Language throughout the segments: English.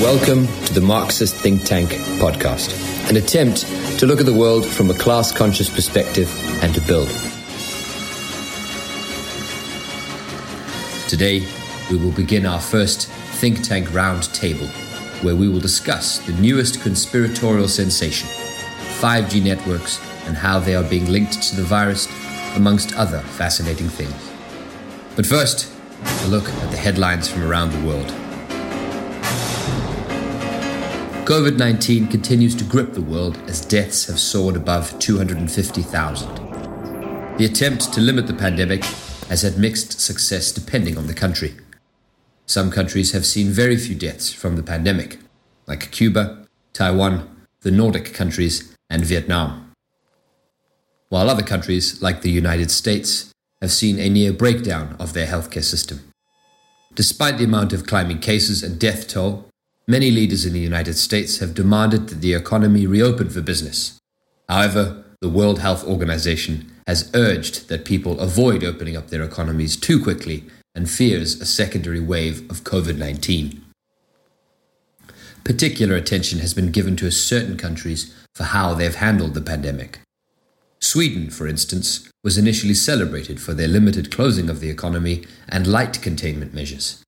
Welcome to the Marxist Think Tank podcast, an attempt to look at the world from a class conscious perspective and to build. Today, we will begin our first Think Tank Roundtable, where we will discuss the newest conspiratorial sensation 5G networks and how they are being linked to the virus, amongst other fascinating things. But first, a look at the headlines from around the world. COVID 19 continues to grip the world as deaths have soared above 250,000. The attempt to limit the pandemic has had mixed success depending on the country. Some countries have seen very few deaths from the pandemic, like Cuba, Taiwan, the Nordic countries, and Vietnam. While other countries, like the United States, have seen a near breakdown of their healthcare system. Despite the amount of climbing cases and death toll, Many leaders in the United States have demanded that the economy reopen for business. However, the World Health Organization has urged that people avoid opening up their economies too quickly and fears a secondary wave of COVID 19. Particular attention has been given to certain countries for how they have handled the pandemic. Sweden, for instance, was initially celebrated for their limited closing of the economy and light containment measures.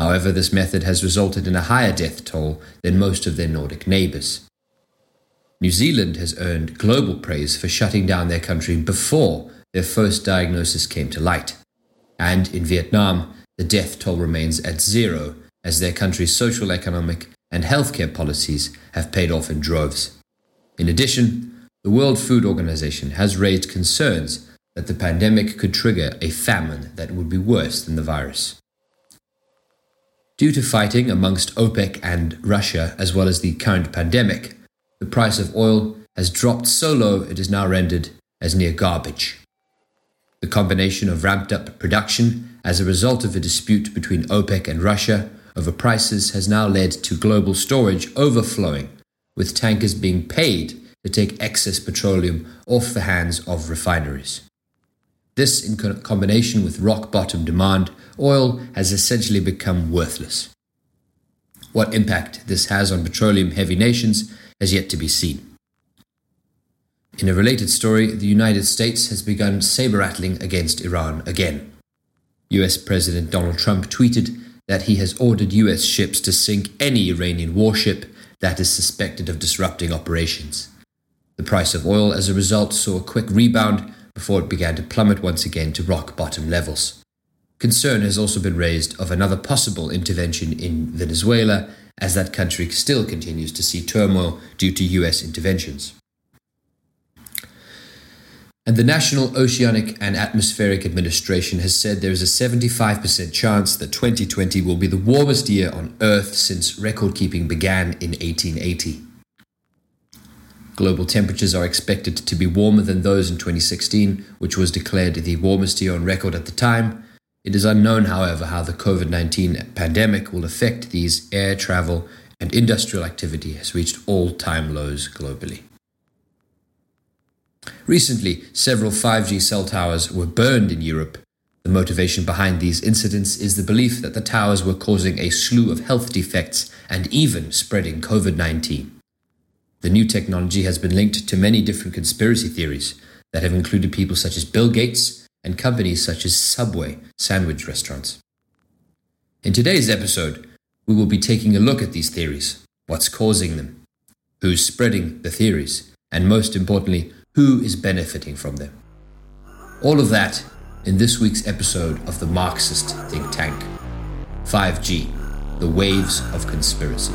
However, this method has resulted in a higher death toll than most of their Nordic neighbours. New Zealand has earned global praise for shutting down their country before their first diagnosis came to light. And in Vietnam, the death toll remains at zero as their country's social, economic, and healthcare policies have paid off in droves. In addition, the World Food Organization has raised concerns that the pandemic could trigger a famine that would be worse than the virus. Due to fighting amongst OPEC and Russia, as well as the current pandemic, the price of oil has dropped so low it is now rendered as near garbage. The combination of ramped up production as a result of a dispute between OPEC and Russia over prices has now led to global storage overflowing, with tankers being paid to take excess petroleum off the hands of refineries. This, in combination with rock bottom demand, oil has essentially become worthless. What impact this has on petroleum heavy nations has yet to be seen. In a related story, the United States has begun saber rattling against Iran again. US President Donald Trump tweeted that he has ordered US ships to sink any Iranian warship that is suspected of disrupting operations. The price of oil, as a result, saw a quick rebound before it began to plummet once again to rock bottom levels. Concern has also been raised of another possible intervention in Venezuela, as that country still continues to see turmoil due to US interventions. And the National Oceanic and Atmospheric Administration has said there is a 75% chance that 2020 will be the warmest year on Earth since record keeping began in 1880. Global temperatures are expected to be warmer than those in 2016, which was declared the warmest year on record at the time. It is unknown, however, how the COVID 19 pandemic will affect these air travel and industrial activity has reached all time lows globally. Recently, several 5G cell towers were burned in Europe. The motivation behind these incidents is the belief that the towers were causing a slew of health defects and even spreading COVID 19. The new technology has been linked to many different conspiracy theories that have included people such as Bill Gates and companies such as Subway sandwich restaurants. In today's episode, we will be taking a look at these theories, what's causing them, who's spreading the theories, and most importantly, who is benefiting from them. All of that in this week's episode of the Marxist Think Tank 5G, the waves of conspiracy.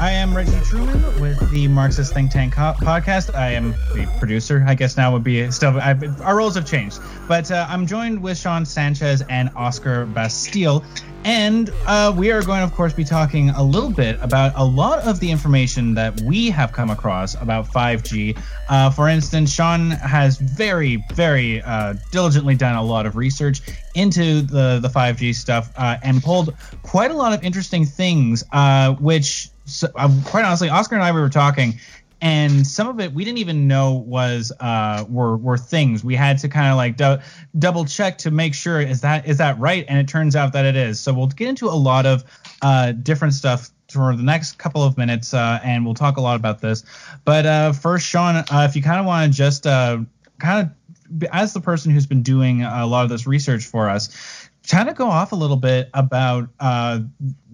I am Reggie Truman with the Marxist Think Tank podcast. I am the producer. I guess now would be still. I've, our roles have changed, but uh, I'm joined with Sean Sanchez and Oscar Bastille, and uh, we are going, of course, be talking a little bit about a lot of the information that we have come across about 5G. Uh, for instance, Sean has very, very uh, diligently done a lot of research into the the 5G stuff uh, and pulled quite a lot of interesting things, uh, which so, um, quite honestly, Oscar and I we were talking, and some of it we didn't even know was uh, were were things. We had to kind of like do- double check to make sure is that is that right, and it turns out that it is. So we'll get into a lot of uh, different stuff for the next couple of minutes, uh, and we'll talk a lot about this. But uh, first, Sean, uh, if you kind of want to just uh, kind of, as the person who's been doing a lot of this research for us, kind of go off a little bit about uh,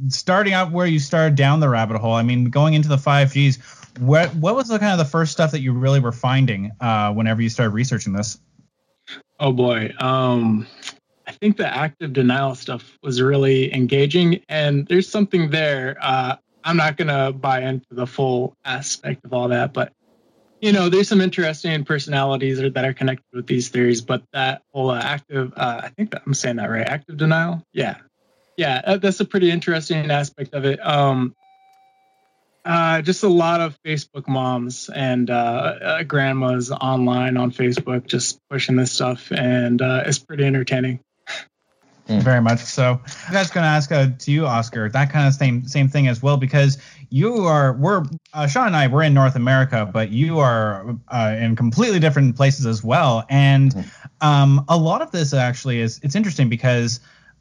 starting out where you started down the rabbit hole. I mean, going into the 5Gs, what what was the kind of the first stuff that you really were finding uh, whenever you started researching this? Oh boy, um, I think the active denial stuff was really engaging, and there's something there. Uh, I'm not gonna buy into the full aspect of all that, but you know, there's some interesting personalities that are connected with these theories. But that whole uh, active, uh, I think that I'm saying that right, active denial. Yeah, yeah, that's a pretty interesting aspect of it. Um, uh, just a lot of Facebook moms and uh, uh, grandmas online on Facebook just pushing this stuff, and uh, it's pretty entertaining. Mm. Very much so. I was going to ask uh, to you, Oscar, that kind of same same thing as well, because you are we're uh, Sean and I we're in North America, but you are uh, in completely different places as well, and mm. um, a lot of this actually is it's interesting because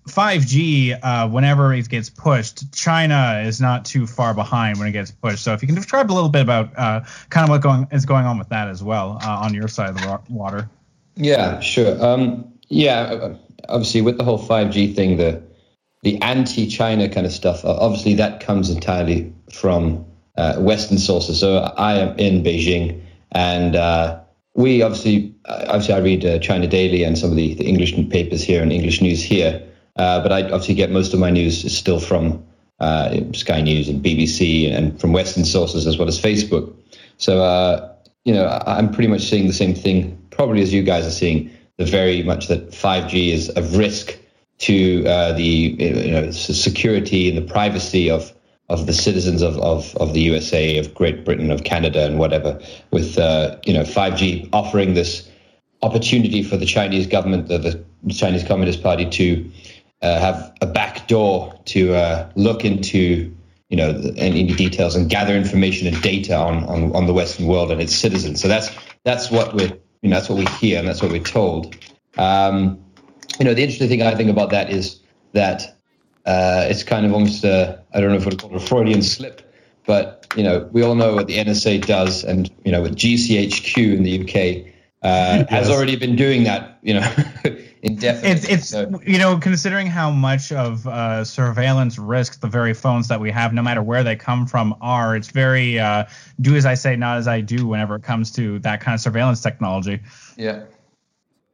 5G, uh, whenever it gets pushed, China is not too far behind when it gets pushed. So if you can describe a little bit about uh, kind of what going is going on with that as well uh, on your side of the water. Yeah, sure. Um, yeah, obviously with the whole 5G thing, the the anti-China kind of stuff, obviously that comes entirely from uh, Western sources. So I am in Beijing, and uh, we obviously, uh, obviously I read uh, China Daily and some of the, the English papers here and English news here, uh, but I obviously get most of my news is still from uh, Sky News and BBC and from Western sources as well as Facebook. So you know, I'm pretty much seeing the same thing probably as you guys are seeing the very much that 5G is a risk to uh, the you know, security and the privacy of of the citizens of, of, of the USA, of Great Britain, of Canada, and whatever, with uh, you know 5G offering this opportunity for the Chinese government, the, the Chinese Communist Party, to uh, have a back door to uh, look into you know any details and gather information and data on, on on the Western world and its citizens. So that's that's what we're you know, that's what we hear and that's what we're told. Um, you know, the interesting thing I think about that is that uh, it's kind of almost I don't know if we'd call it a Freudian slip, but you know, we all know what the NSA does, and you know, with GCHQ in the UK uh, yes. has already been doing that, you know, indefinitely. It's, it's so, you know, considering how much of uh, surveillance risk the very phones that we have, no matter where they come from, are. It's very uh, do as I say, not as I do. Whenever it comes to that kind of surveillance technology. Yeah.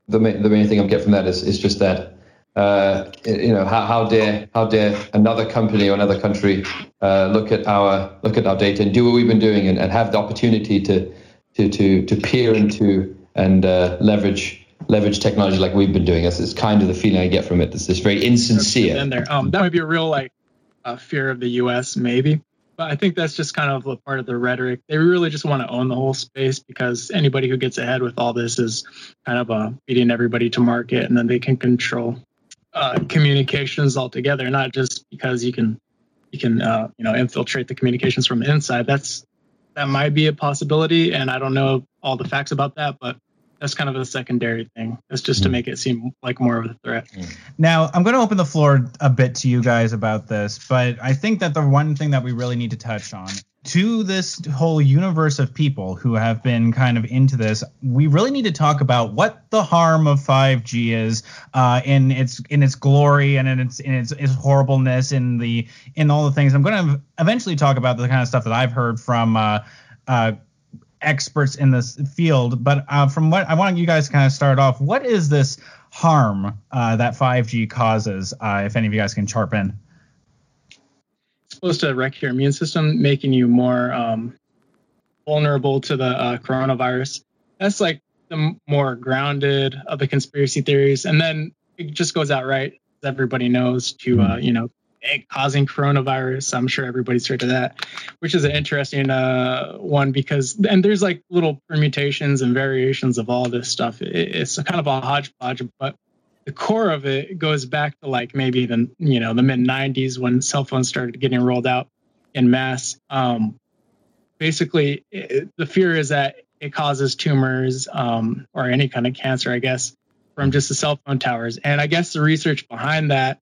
The main, the main thing I get from that is is just that. Uh, you know how, how dare how dare another company or another country uh, look at our look at our data and do what we've been doing and, and have the opportunity to to to to peer into and uh, leverage leverage technology like we've been doing. That's, kind of the feeling I get from it. It's this very insincere. In there, um, that might be a real like uh, fear of the U.S. maybe, but I think that's just kind of a part of the rhetoric. They really just want to own the whole space because anybody who gets ahead with all this is kind of uh, beating everybody to market, and then they can control uh, communications altogether. Not just because you can you can uh, you know infiltrate the communications from the inside. That's that might be a possibility, and I don't know all the facts about that, but that's kind of a secondary thing. That's just mm. to make it seem like more of a threat. Hmm. Now, I'm going to open the floor a bit to you guys about this, but I think that the one thing that we really need to touch on to this whole universe of people who have been kind of into this, we really need to talk about what the harm of 5G is uh, in its in its glory and in its in its, its horribleness in the in all the things. I'm going to eventually talk about the kind of stuff that I've heard from. Uh, uh, experts in this field, but uh, from what I want you guys to kind of start off, what is this harm uh, that 5G causes? Uh, if any of you guys can chirp in. Supposed to wreck your immune system, making you more um, vulnerable to the uh, coronavirus. That's like the more grounded of the conspiracy theories, and then it just goes out right. Everybody knows to uh, you know causing coronavirus. I'm sure everybody's heard of that, which is an interesting uh, one because and there's like little permutations and variations of all this stuff. It, it's kind of a hodgepodge, but the core of it goes back to like maybe the you know the mid 90s when cell phones started getting rolled out in mass. Um, basically, it, the fear is that it causes tumors um, or any kind of cancer, I guess, from just the cell phone towers. And I guess the research behind that,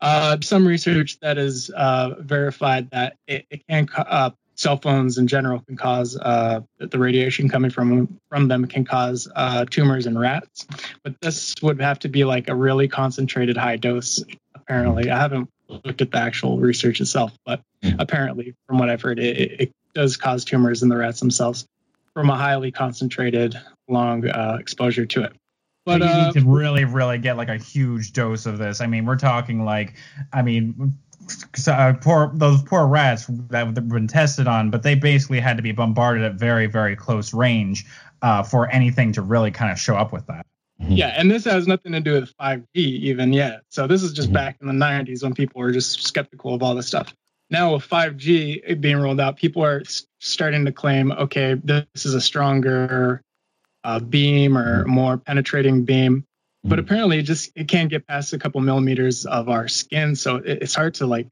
uh, some research that has uh, verified that it, it can uh, cell phones in general can cause uh, the radiation coming from from them can cause uh, tumors in rats. But this would have to be like a really concentrated high dose. Apparently, I haven't looked at the actual research itself, but mm-hmm. apparently, from what I've heard, it, it, does cause tumors in the rats themselves from a highly concentrated long uh, exposure to it. But you uh, need to really, really get like a huge dose of this. I mean, we're talking like, I mean, uh, poor those poor rats that have been tested on, but they basically had to be bombarded at very, very close range uh, for anything to really kind of show up with that. Mm-hmm. Yeah, and this has nothing to do with 5G even yet. So this is just mm-hmm. back in the 90s when people were just skeptical of all this stuff. Now with 5G being rolled out, people are starting to claim, okay, this is a stronger uh, beam or mm-hmm. more penetrating beam but mm-hmm. apparently it just it can't get past a couple millimeters of our skin so it's hard to like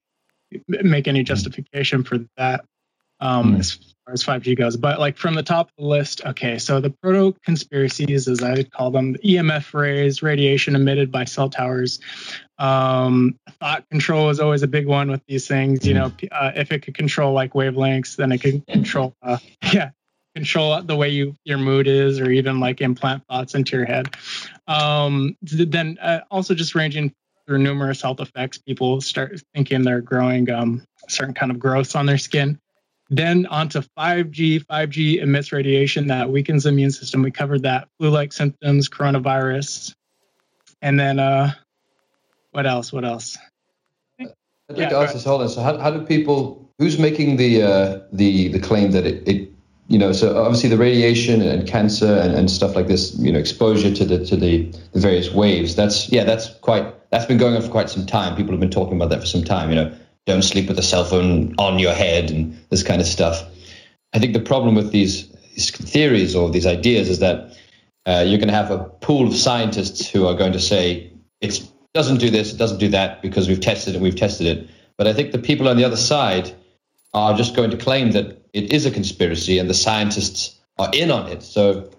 make any mm-hmm. justification for that um, mm. as far as 5g goes but like from the top of the list okay so the proto conspiracies as i call them the emf rays radiation emitted by cell towers um, thought control is always a big one with these things you mm-hmm. know uh, if it could control like wavelengths then it could control uh, yeah control the way you your mood is or even like implant thoughts into your head um, then uh, also just ranging through numerous health effects people start thinking they're growing um, certain kind of growths on their skin then onto 5g 5g emits radiation that weakens the immune system we covered that flu-like symptoms coronavirus and then uh what else what else I'd like yeah, to ask this, hold on. So, how, how do people? Who's making the uh, the the claim that it, it you know, so obviously the radiation and cancer and, and stuff like this, you know, exposure to the to the, the various waves. That's yeah, that's quite that's been going on for quite some time. People have been talking about that for some time. You know, don't sleep with a cell phone on your head and this kind of stuff. I think the problem with these, these theories or these ideas is that uh, you're going to have a pool of scientists who are going to say it doesn't do this, it doesn't do that because we've tested it, we've tested it. But I think the people on the other side are just going to claim that it is a conspiracy and the scientists are in on it. So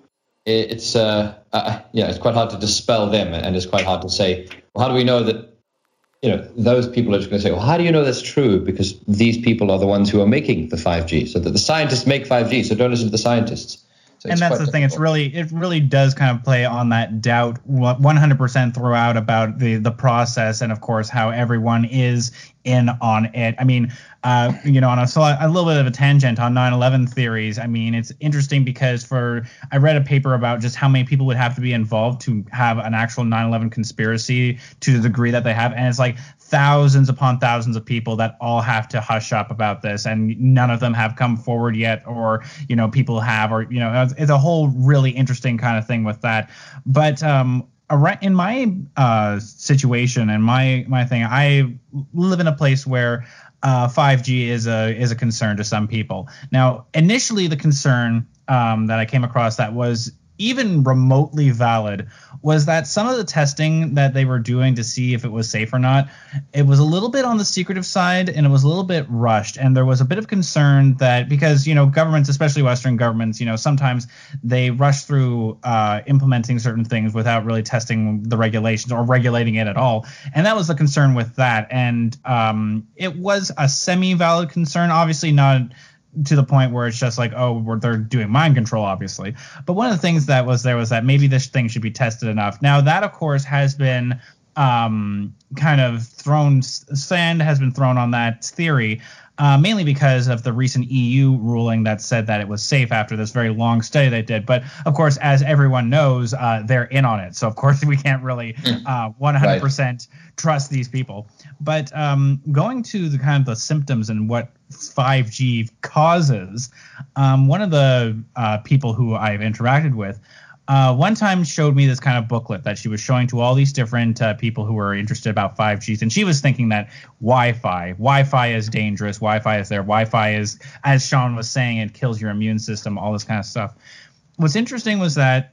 it's uh, uh, yeah, it's quite hard to dispel them, and it's quite hard to say, well, how do we know that? You know, those people are just going to say, well, how do you know that's true? Because these people are the ones who are making the 5G. So that the scientists make 5G. So don't listen to the scientists. So and that's the thing. It's really, it really does kind of play on that doubt 100% throughout about the the process, and of course how everyone is in on it. I mean, uh, you know, on a, a little bit of a tangent on 9/11 theories. I mean, it's interesting because for I read a paper about just how many people would have to be involved to have an actual 9/11 conspiracy to the degree that they have, and it's like thousands upon thousands of people that all have to hush up about this, and none of them have come forward yet, or you know, people have, or you know, it's, a whole really interesting kind of thing with that. But um, in my uh, situation and my my thing, I live in a place where uh, 5G is a is a concern to some people. Now, initially, the concern um, that I came across that was even remotely valid was that some of the testing that they were doing to see if it was safe or not, it was a little bit on the secretive side and it was a little bit rushed. And there was a bit of concern that because, you know, governments, especially Western governments, you know, sometimes they rush through uh, implementing certain things without really testing the regulations or regulating it at all. And that was the concern with that. And um, it was a semi valid concern, obviously not to the point where it's just like, oh, they're doing mind control, obviously. But one of the things that was there was that maybe this thing should be tested enough. Now, that, of course, has been um, kind of thrown, sand has been thrown on that theory. Uh, mainly because of the recent EU ruling that said that it was safe after this very long study they did. But of course, as everyone knows, uh, they're in on it. So of course, we can't really hmm. uh, 100% right. trust these people. But um, going to the kind of the symptoms and what 5G causes, um, one of the uh, people who I've interacted with uh, one time showed me this kind of booklet that she was showing to all these different uh, people who were interested about 5G, and she was thinking that Wi-Fi, Wi-Fi is dangerous, Wi-Fi is there, Wi-Fi is, as Sean was saying, it kills your immune system, all this kind of stuff. What's interesting was that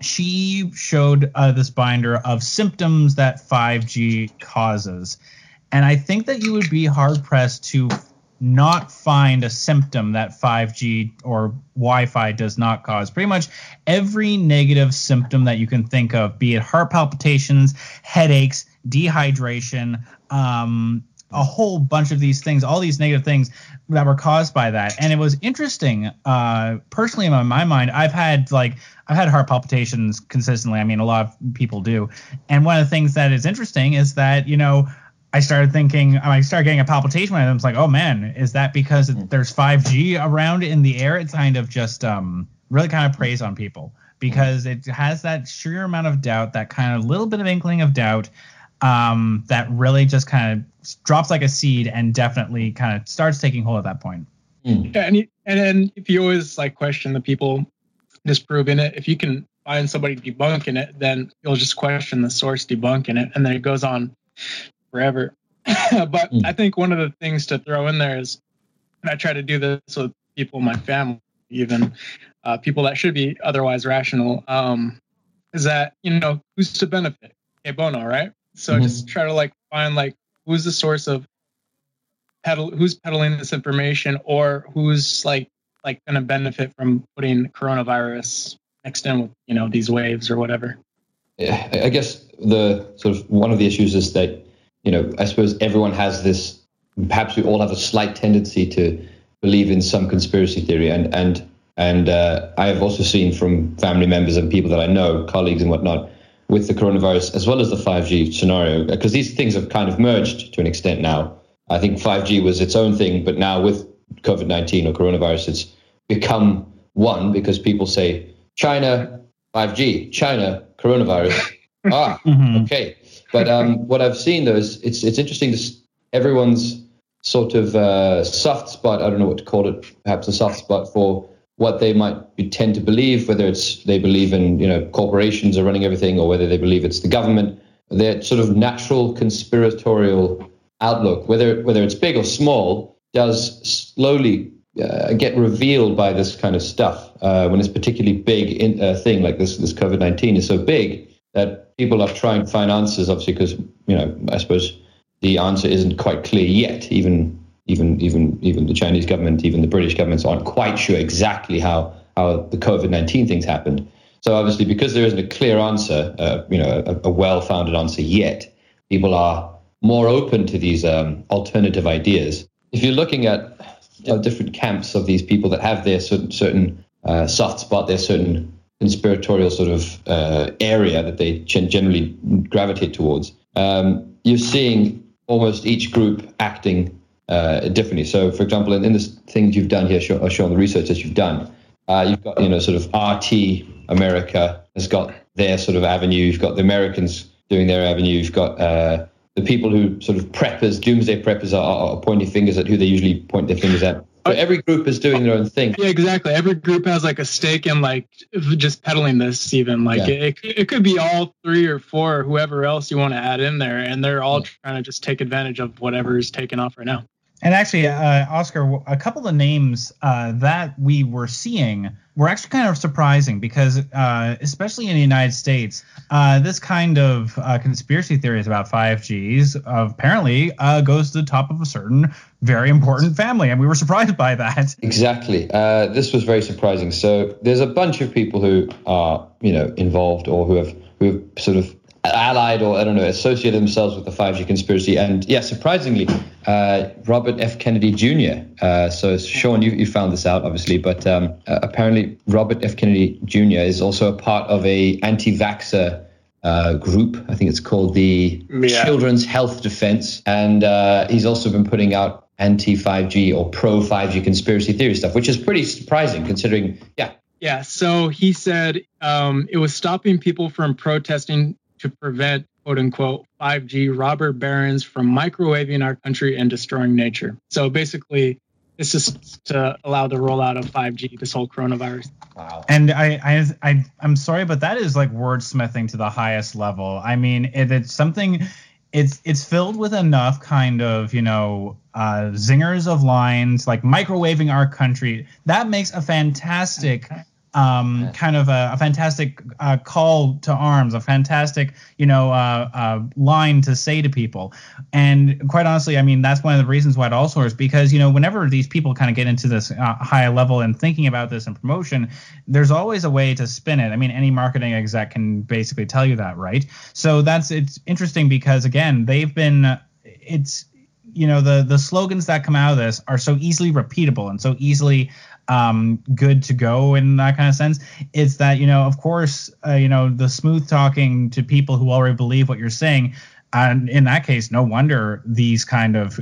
she showed uh, this binder of symptoms that 5G causes, and I think that you would be hard pressed to not find a symptom that 5G or Wi-Fi does not cause. Pretty much every negative symptom that you can think of, be it heart palpitations, headaches, dehydration, um, a whole bunch of these things, all these negative things that were caused by that. And it was interesting. Uh, personally, in my mind, I've had like I've had heart palpitations consistently. I mean, a lot of people do. And one of the things that is interesting is that you know I started thinking, I started getting a palpitation, and I was like, oh man, is that because there's 5G around in the air? It's kind of just um, really kind of preys on people because it has that sheer amount of doubt, that kind of little bit of inkling of doubt um, that really just kind of drops like a seed and definitely kind of starts taking hold at that point. Mm. Yeah, and, and then if you always like question the people disproving it, if you can find somebody debunking it, then you'll just question the source debunking it, and then it goes on forever. but mm. I think one of the things to throw in there is, and I try to do this with people in my family, even uh, people that should be otherwise rational, um, is that you know who's to benefit? Cui bono, right? So mm-hmm. just try to like find like who's the source of peddle, who's peddling this information, or who's like like going to benefit from putting coronavirus next in with you know these waves or whatever. Yeah, I guess the sort of one of the issues is that you know, I suppose everyone has this. Perhaps we all have a slight tendency to believe in some conspiracy theory, and and and uh, I have also seen from family members and people that I know, colleagues and whatnot, with the coronavirus as well as the 5G scenario, because these things have kind of merged to an extent now. I think 5G was its own thing, but now with COVID 19 or coronavirus, it's become one because people say China, 5G, China, coronavirus. ah, mm-hmm. okay. But um, what I've seen though is it's it's interesting to everyone's sort of uh, soft spot. I don't know what to call it. Perhaps a soft spot for what they might be, tend to believe, whether it's they believe in you know corporations are running everything, or whether they believe it's the government. Their sort of natural conspiratorial outlook, whether whether it's big or small, does slowly uh, get revealed by this kind of stuff. Uh, when it's particularly big in, uh, thing like this, this COVID nineteen is so big that people are trying to find answers, obviously, because you know, I suppose the answer isn't quite clear yet. Even even even even the Chinese government, even the British governments aren't quite sure exactly how how the COVID nineteen things happened. So obviously, because there isn't a clear answer, uh, you know, a, a well-founded answer yet, people are more open to these um, alternative ideas. If you're looking at different camps of these people that have their certain, certain uh, soft spot, their certain conspiratorial sort of uh, area that they generally gravitate towards, um, you're seeing almost each group acting uh, differently. So, for example, in, in the things you've done here, show, shown the research that you've done, uh, you've got you know sort of RT America has got their sort of avenue. You've got the Americans doing their avenue. You've got uh, the people who sort of preppers, doomsday preppers, are, are pointing fingers at who they usually point their fingers at. But every group is doing their own thing. Yeah, exactly. Every group has like a stake in like just peddling this. Even like yeah. it, it could be all three or four, or whoever else you want to add in there, and they're all trying to just take advantage of whatever is taking off right now. And actually, uh, Oscar, a couple of names uh, that we were seeing were actually kind of surprising because, uh, especially in the United States, uh, this kind of uh, conspiracy theories about 5Gs apparently uh, goes to the top of a certain very important family, and we were surprised by that. Exactly. this was very surprising. So there's a bunch of people who are, you know, involved or who have who have sort of allied or I don't know associated themselves with the 5G conspiracy. And yeah, surprisingly, uh, Robert F. Kennedy Jr. Uh, so Sean, you, you found this out obviously, but um, uh, apparently Robert F. Kennedy Jr. is also a part of a anti-vaxxer uh, group. I think it's called the yeah. Children's Health Defense, and uh, he's also been putting out anti 5G or pro 5G conspiracy theory stuff, which is pretty surprising considering, yeah. Yeah, so he said um, it was stopping people from protesting to prevent quote unquote 5G robber barons from microwaving our country and destroying nature. So basically, this is to allow the rollout of 5G, this whole coronavirus. Wow. And I, I, I, I'm sorry, but that is like wordsmithing to the highest level. I mean, if it's something, it's it's filled with enough kind of you know uh, zingers of lines like microwaving our country. That makes a fantastic um, kind of a, a fantastic uh, call to arms, a fantastic, you know, uh, uh, line to say to people. And quite honestly, I mean, that's one of the reasons why it also works because, you know, whenever these people kind of get into this uh, high level and thinking about this and promotion, there's always a way to spin it. I mean, any marketing exec can basically tell you that, right? So that's it's interesting because again, they've been it's you know the the slogans that come out of this are so easily repeatable and so easily um, good to go in that kind of sense. It's that you know, of course, uh, you know, the smooth talking to people who already believe what you're saying, and in that case, no wonder these kind of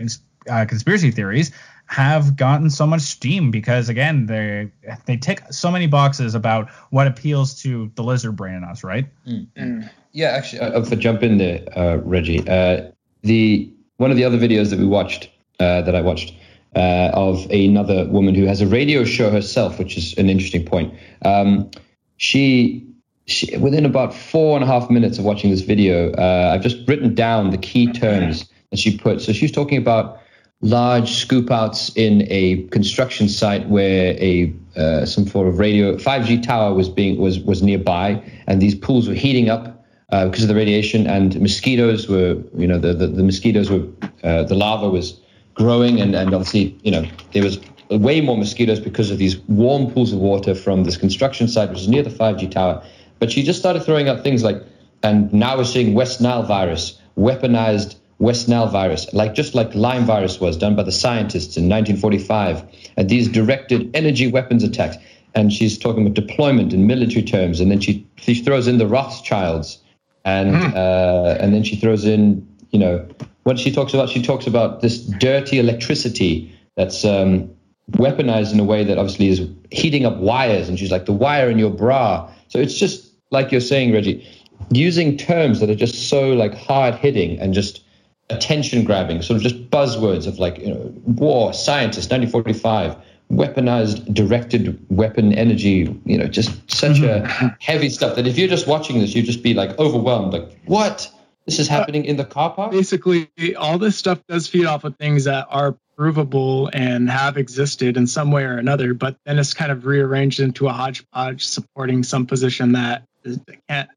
uh, conspiracy theories have gotten so much steam because again they they tick so many boxes about what appeals to the lizard brain in us, right? Mm. Yeah, actually, uh, if I jump in there, uh, Reggie, uh, the one of the other videos that we watched uh, that I watched uh, of another woman who has a radio show herself, which is an interesting point. Um, she, she, within about four and a half minutes of watching this video, uh, I've just written down the key terms that she put. So she's talking about large scoop outs in a construction site where a uh, some sort of radio 5G tower was being was was nearby, and these pools were heating up uh, because of the radiation, and mosquitoes were you know the the, the mosquitoes were uh, the larva was growing, and, and obviously, you know, there was way more mosquitoes because of these warm pools of water from this construction site, which is near the 5G tower. But she just started throwing out things like, and now we're seeing West Nile virus, weaponized West Nile virus, like just like Lyme virus was done by the scientists in 1945, and these directed energy weapons attacks. And she's talking about deployment in military terms, and then she she throws in the Rothschilds, and mm. uh, and then she throws in you know what she talks about, she talks about this dirty electricity that's um, weaponized in a way that obviously is heating up wires. And she's like, the wire in your bra. So it's just like you're saying, Reggie, using terms that are just so like hard hitting and just attention grabbing, sort of just buzzwords of like, you know, war, scientist, 1945 weaponized directed weapon energy you know just such mm-hmm. a heavy stuff that if you're just watching this you'd just be like overwhelmed like what this is uh, happening uh, in the car park? Basically, all this stuff does feed off of things that are provable and have existed in some way or another, but then it's kind of rearranged into a hodgepodge supporting some position that is,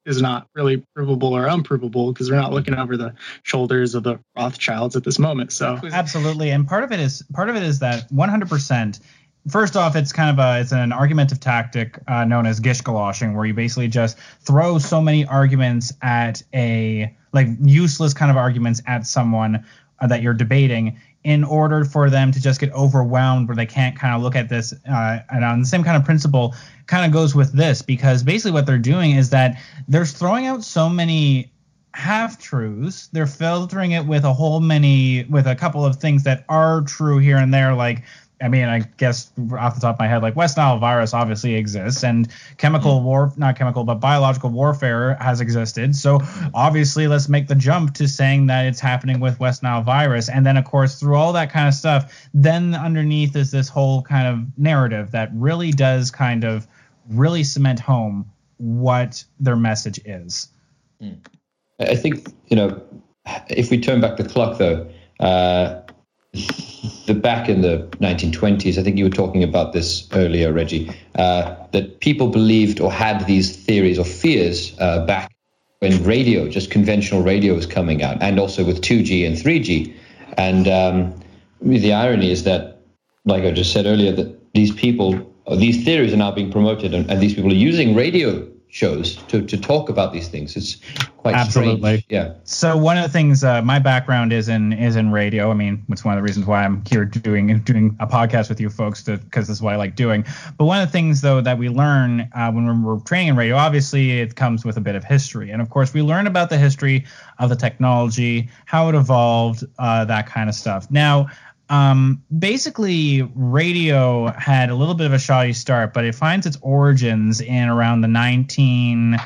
is not really provable or unprovable because we're not looking over the shoulders of the Rothschilds at this moment. So absolutely, and part of it is part of it is that 100% first off, it's kind of a it's an argumentative tactic uh, known as Gish galloping, where you basically just throw so many arguments at a like useless kind of arguments at someone uh, that you're debating in order for them to just get overwhelmed where they can't kind of look at this uh, and on the same kind of principle kind of goes with this. Because basically what they're doing is that they're throwing out so many half truths they're filtering it with a whole many with a couple of things that are true here and there like I mean, I guess off the top of my head, like West Nile virus obviously exists, and chemical mm-hmm. war, not chemical, but biological warfare has existed. So obviously, let's make the jump to saying that it's happening with West Nile virus. And then, of course, through all that kind of stuff, then underneath is this whole kind of narrative that really does kind of really cement home what their message is. Hmm. I think, you know, if we turn back the clock, though, uh, the back in the 1920s, I think you were talking about this earlier, Reggie, uh, that people believed or had these theories or fears uh, back when radio, just conventional radio, was coming out, and also with 2G and 3G. And um, the irony is that, like I just said earlier, that these people, these theories are now being promoted, and, and these people are using radio shows to, to talk about these things. It's quite absolutely strange. yeah. So one of the things, uh, my background is in is in radio. I mean, it's one of the reasons why I'm here doing doing a podcast with you folks because this is what I like doing. But one of the things though that we learn uh, when we're training in radio, obviously it comes with a bit of history, and of course we learn about the history of the technology, how it evolved, uh, that kind of stuff. Now um, basically, radio had a little bit of a shoddy start, but it finds its origins in around the 19,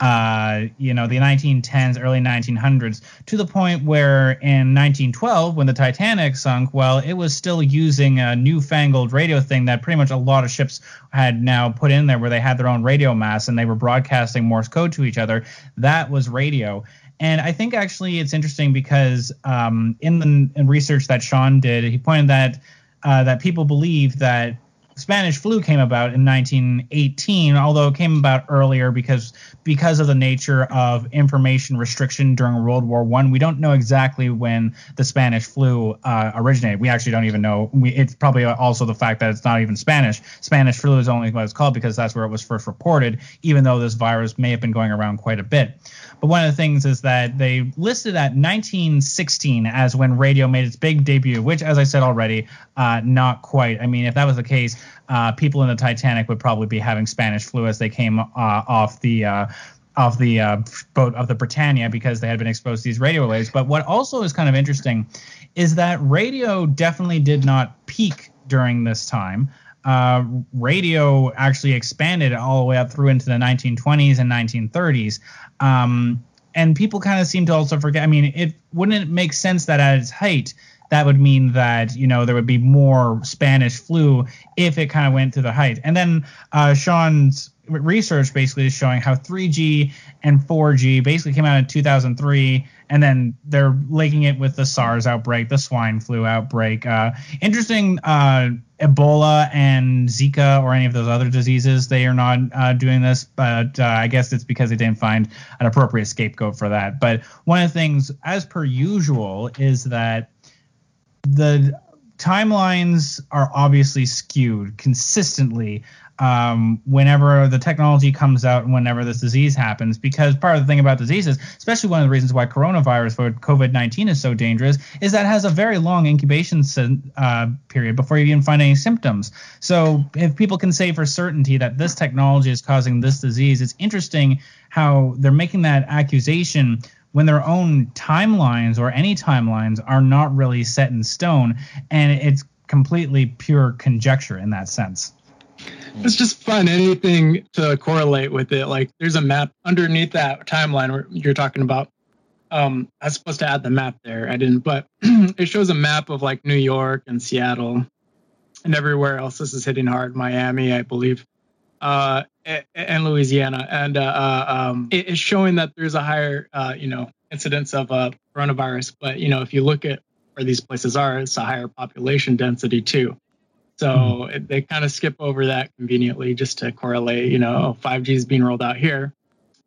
uh, you know, the 1910s, early 1900s, to the point where in 1912, when the Titanic sunk, well, it was still using a newfangled radio thing that pretty much a lot of ships had now put in there, where they had their own radio masts and they were broadcasting Morse code to each other. That was radio. And I think actually it's interesting because um, in the in research that Sean did, he pointed that uh, that people believe that Spanish flu came about in 1918, although it came about earlier because because of the nature of information restriction during World War One. We don't know exactly when the Spanish flu uh, originated. We actually don't even know. We, it's probably also the fact that it's not even Spanish. Spanish flu is only what it's called because that's where it was first reported, even though this virus may have been going around quite a bit. But one of the things is that they listed at 1916 as when radio made its big debut, which, as I said already, uh, not quite. I mean, if that was the case, uh, people in the Titanic would probably be having Spanish flu as they came uh, off the uh, the uh, boat of the Britannia because they had been exposed to these radio waves. But what also is kind of interesting is that radio definitely did not peak during this time. Uh, radio actually expanded all the way up through into the 1920s and 1930s. Um, and people kind of seem to also forget. I mean, it wouldn't it make sense that at its height, that would mean that you know there would be more Spanish flu if it kind of went to the height. And then uh, Sean's research basically is showing how 3G and 4G basically came out in 2003, and then they're linking it with the SARS outbreak, the swine flu outbreak. Uh, interesting, uh, Ebola and Zika or any of those other diseases, they are not uh, doing this, but uh, I guess it's because they didn't find an appropriate scapegoat for that. But one of the things, as per usual, is that the timelines are obviously skewed consistently um, whenever the technology comes out and whenever this disease happens. Because part of the thing about diseases, especially one of the reasons why coronavirus or COVID 19 is so dangerous, is that has a very long incubation uh, period before you even find any symptoms. So if people can say for certainty that this technology is causing this disease, it's interesting how they're making that accusation when their own timelines or any timelines are not really set in stone and it's completely pure conjecture in that sense. It's just fun anything to correlate with it. Like there's a map underneath that timeline you're talking about. Um i was supposed to add the map there i didn't but it shows a map of like new york and seattle and everywhere else this is hitting hard miami i believe. Uh and louisiana and uh, uh um it is showing that there's a higher uh you know incidence of uh coronavirus but you know if you look at where these places are it's a higher population density too so mm-hmm. they kind of skip over that conveniently just to correlate, you know, 5G is being rolled out here.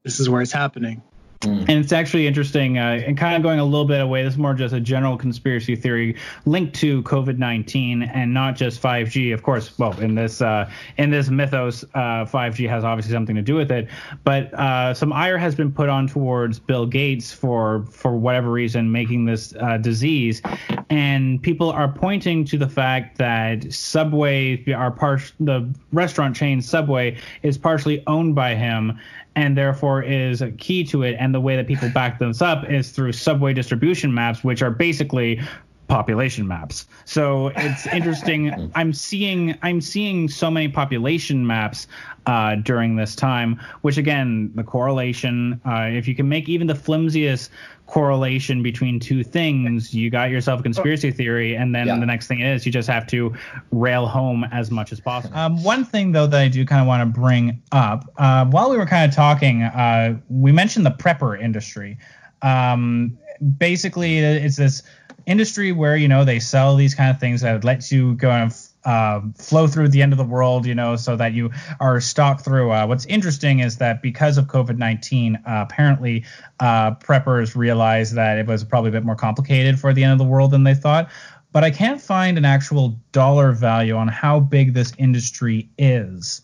This is where it's happening. Mm. And it's actually interesting, uh, and kind of going a little bit away. This is more just a general conspiracy theory linked to COVID nineteen and not just five G. Of course, well, in this uh, in this mythos, uh, five G has obviously something to do with it. But uh, some ire has been put on towards Bill Gates for for whatever reason making this uh, disease, and people are pointing to the fact that Subway, our part, the restaurant chain Subway, is partially owned by him and therefore is a key to it. And the way that people back this up is through subway distribution maps, which are basically population maps. So it's interesting. I'm seeing I'm seeing so many population maps uh, during this time, which again, the correlation. Uh, if you can make even the flimsiest correlation between two things, you got yourself a conspiracy theory, and then yeah. the next thing is you just have to rail home as much as possible. Um, one thing though that I do kind of want to bring up, uh, while we were kind of talking, uh, we mentioned the prepper industry. Um, basically, it's this industry where you know they sell these kind of things that let you go and uh, flow through the end of the world, you know, so that you are stocked through. Uh, what's interesting is that because of COVID 19, uh, apparently uh, preppers realized that it was probably a bit more complicated for the end of the world than they thought. But I can't find an actual dollar value on how big this industry is.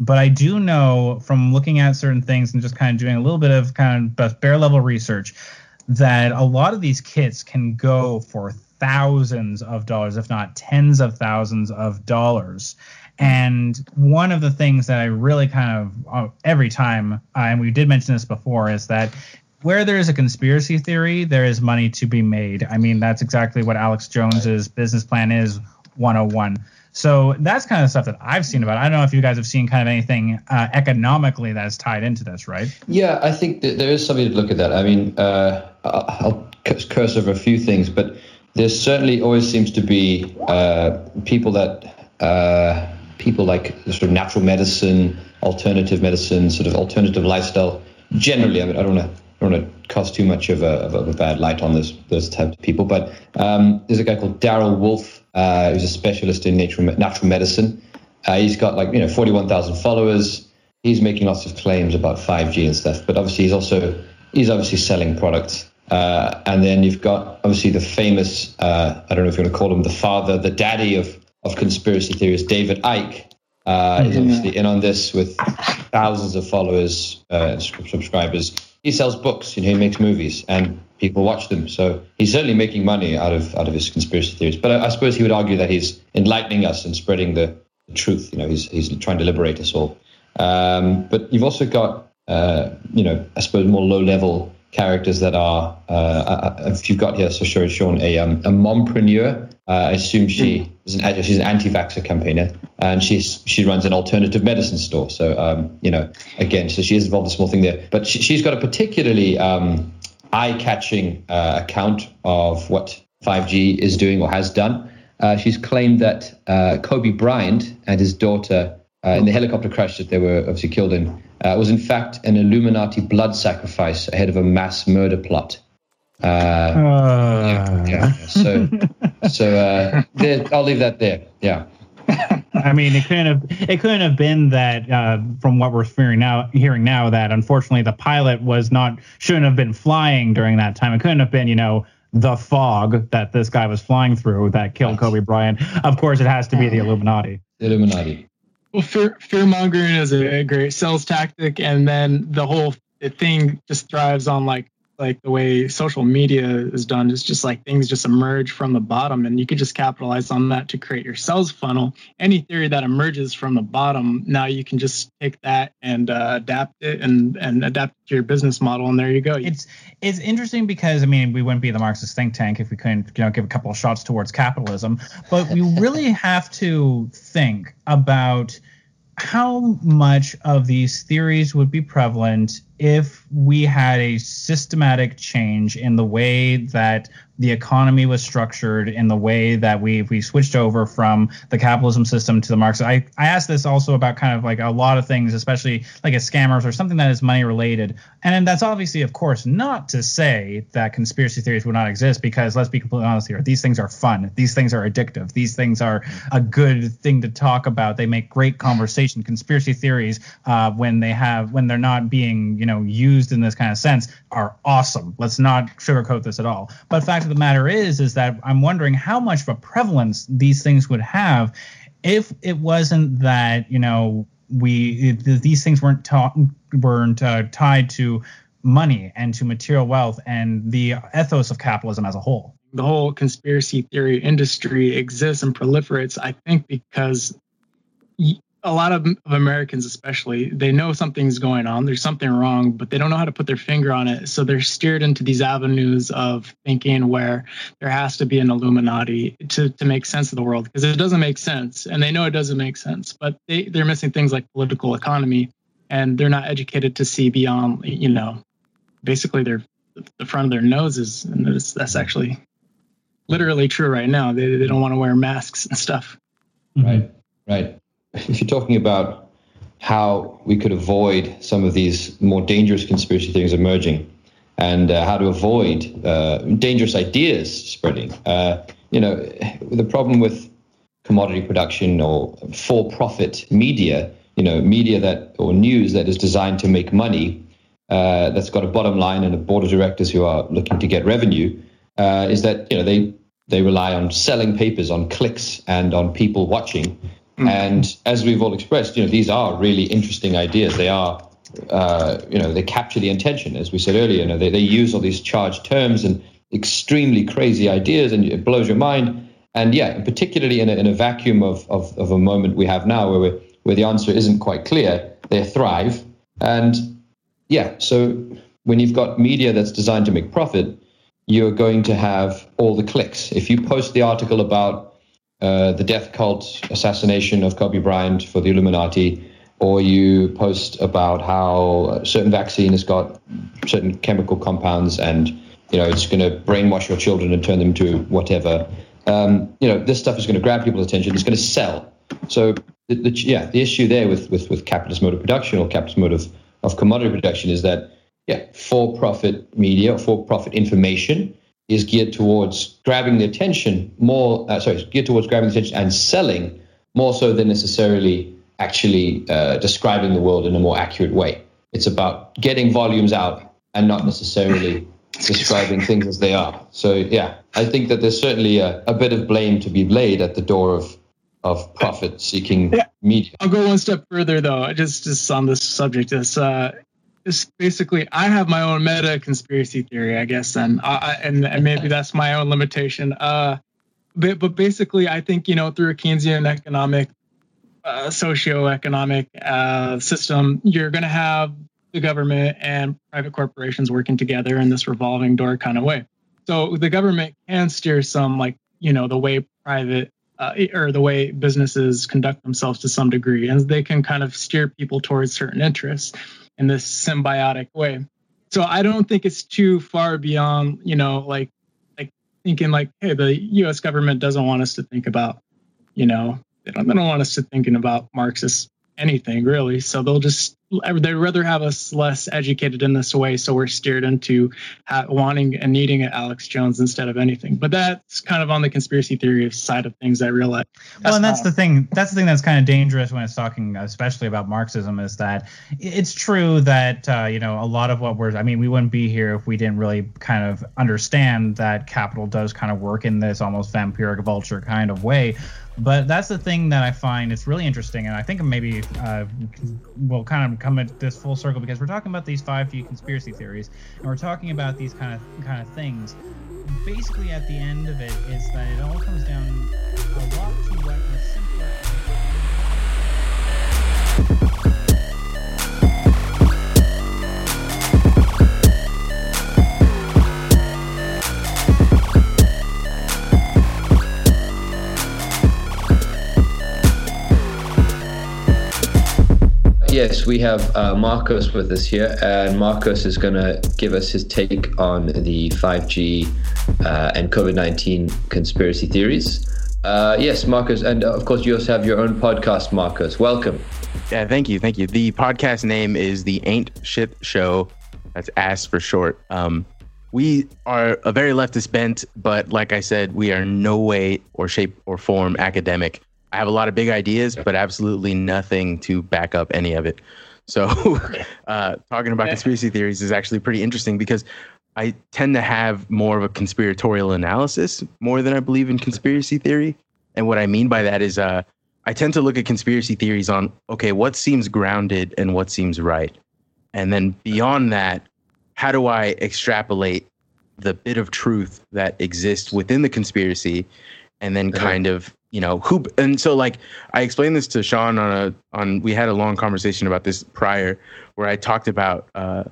But I do know from looking at certain things and just kind of doing a little bit of kind of bare level research that a lot of these kits can go for thousands of dollars, if not tens of thousands of dollars. And one of the things that I really kind of uh, every time, uh, and we did mention this before, is that where there is a conspiracy theory, there is money to be made. I mean, that's exactly what Alex Jones's business plan is 101. So that's kind of stuff that I've seen about. It. I don't know if you guys have seen kind of anything uh, economically that's tied into this, right? Yeah, I think that there is something to look at that. I mean, uh, I'll curse over a few things, but there certainly always seems to be uh, people that uh, people like sort of natural medicine, alternative medicine, sort of alternative lifestyle. Generally, I mean, I don't want to don't want to cast too much of a, of a, bad light on this, those types of people, but um, there's a guy called Daryl Wolfe uh, who's a specialist in natural natural medicine. Uh, he's got like you know 41,000 followers. He's making lots of claims about 5G and stuff, but obviously he's also he's obviously selling products. Uh, and then you've got obviously the famous uh, I don't know if you want to call him the father, the daddy of of conspiracy theories, David Icke. Uh, mm-hmm. Is obviously in on this with thousands of followers, uh, subscribers. He sells books, you know, he makes movies, and people watch them. So he's certainly making money out of out of his conspiracy theories. But I, I suppose he would argue that he's enlightening us and spreading the, the truth. You know, he's he's trying to liberate us all. Um, but you've also got, uh, you know, I suppose more low level characters that are, uh, if you've got here, so sure, Sean, a, um, a mompreneur. Uh, I assume she is an she's an anti-vaxxer campaigner, and she's she runs an alternative medicine store. So um, you know, again, so she is involved in a small thing there, but she, has got a particularly um, eye-catching uh, account of what 5G is doing or has done. Uh, she's claimed that uh, Kobe Bryant and his daughter, uh, in the helicopter crash that they were obviously killed in, uh, was in fact an Illuminati blood sacrifice ahead of a mass murder plot. Uh, yeah, yeah, So, so there, I'll leave that there. Yeah. I mean, it couldn't have it couldn't have been that uh, from what we're hearing now. Hearing now that unfortunately the pilot was not shouldn't have been flying during that time. It couldn't have been you know the fog that this guy was flying through that killed Kobe Bryant. Of course, it has to be the Illuminati. Illuminati. Well, fear fear mongering is a great sales tactic, and then the whole thing just thrives on like like the way social media is done is just like things just emerge from the bottom and you can just capitalize on that to create your sales funnel. Any theory that emerges from the bottom now you can just take that and uh, adapt it and and adapt it to your business model and there you go. It's it's interesting because i mean we wouldn't be the marxist think tank if we couldn't you know give a couple of shots towards capitalism but we really have to think about how much of these theories would be prevalent if we had a systematic change in the way that the economy was structured, in the way that we we switched over from the capitalism system to the Marxist. I, I asked this also about kind of like a lot of things, especially like a scammers or something that is money related. And that's obviously, of course, not to say that conspiracy theories would not exist, because let's be completely honest here, these things are fun. These things are addictive. These things are a good thing to talk about. They make great conversation. Conspiracy theories, uh, when they have when they're not being, you know, used in this kind of sense are awesome. Let's not sugarcoat this at all. But fact of the matter is, is that I'm wondering how much of a prevalence these things would have if it wasn't that you know we these things weren't weren't uh, tied to money and to material wealth and the ethos of capitalism as a whole. The whole conspiracy theory industry exists and proliferates, I think, because a lot of, of, Americans, especially, they know something's going on. There's something wrong, but they don't know how to put their finger on it. So they're steered into these avenues of thinking where there has to be an Illuminati to, to make sense of the world because it doesn't make sense. And they know it doesn't make sense, but they, they're missing things like political economy and they're not educated to see beyond, you know, basically their the front of their noses. And that's, that's actually literally true right now. They, they don't want to wear masks and stuff. Right, right if you're talking about how we could avoid some of these more dangerous conspiracy theories emerging and uh, how to avoid uh, dangerous ideas spreading, uh, you know, the problem with commodity production or for-profit media, you know, media that or news that is designed to make money, uh, that's got a bottom line and a board of directors who are looking to get revenue, uh, is that you know they they rely on selling papers, on clicks, and on people watching. Mm. And as we've all expressed, you know, these are really interesting ideas. They are, uh, you know, they capture the intention, as we said earlier. You know, they, they use all these charged terms and extremely crazy ideas, and it blows your mind. And yeah, particularly in a, in a vacuum of, of, of a moment we have now, where where the answer isn't quite clear, they thrive. And yeah, so when you've got media that's designed to make profit, you're going to have all the clicks. If you post the article about uh, the death cult assassination of Kobe Bryant for the Illuminati, or you post about how certain vaccine has got certain chemical compounds and you know it's going to brainwash your children and turn them to whatever. Um, you know this stuff is going to grab people's attention. It's going to sell. So the, the, yeah, the issue there with, with with capitalist mode of production or capitalist mode of, of commodity production is that yeah, for-profit media, for-profit information is geared towards grabbing the attention more, uh, sorry, geared towards grabbing the attention and selling more so than necessarily actually uh, describing the world in a more accurate way. It's about getting volumes out and not necessarily describing things as they are. So yeah, I think that there's certainly a, a bit of blame to be laid at the door of of profit seeking yeah. media. I'll go one step further though, just just on this subject. Is uh, basically I have my own meta conspiracy theory, I guess, and I, and, and maybe that's my own limitation. Uh, but but basically, I think you know through a Keynesian economic uh, socioeconomic uh, system, you're going to have the government and private corporations working together in this revolving door kind of way. So the government can steer some, like you know, the way private uh, or the way businesses conduct themselves to some degree, and they can kind of steer people towards certain interests in this symbiotic way. So I don't think it's too far beyond, you know, like like thinking like, hey, the U.S. government doesn't want us to think about, you know, they don't, they don't want us to thinking about Marxist anything really. So they'll just they'd rather have us less educated in this way, so we're steered into ha- wanting and needing an Alex Jones instead of anything. But that's kind of on the conspiracy theory side of things. I realize. well, and that's the thing. That's the thing that's kind of dangerous when it's talking, especially about Marxism, is that it's true that uh, you know a lot of what we're. I mean, we wouldn't be here if we didn't really kind of understand that capital does kind of work in this almost vampiric vulture kind of way but that's the thing that I find it's really interesting, and I think maybe uh, we'll kind of come at this full circle because we're talking about these 5G conspiracy theories, and we're talking about these kind of kind of things. Basically, at the end of it, is that it all comes down a lot to what a simpler. Yes, we have uh, Marcos with us here, and Marcos is going to give us his take on the 5G uh, and COVID 19 conspiracy theories. Uh, yes, Marcos, and uh, of course, you also have your own podcast, Marcos. Welcome. Yeah, thank you, thank you. The podcast name is the Ain't Shit Show. That's ASS for short. Um, we are a very leftist bent, but like I said, we are no way or shape or form academic. I have a lot of big ideas, but absolutely nothing to back up any of it. So, uh, talking about conspiracy theories is actually pretty interesting because I tend to have more of a conspiratorial analysis more than I believe in conspiracy theory. And what I mean by that is, uh, I tend to look at conspiracy theories on okay, what seems grounded and what seems right, and then beyond that, how do I extrapolate the bit of truth that exists within the conspiracy, and then uh-huh. kind of you know who and so like i explained this to sean on a on we had a long conversation about this prior where i talked about uh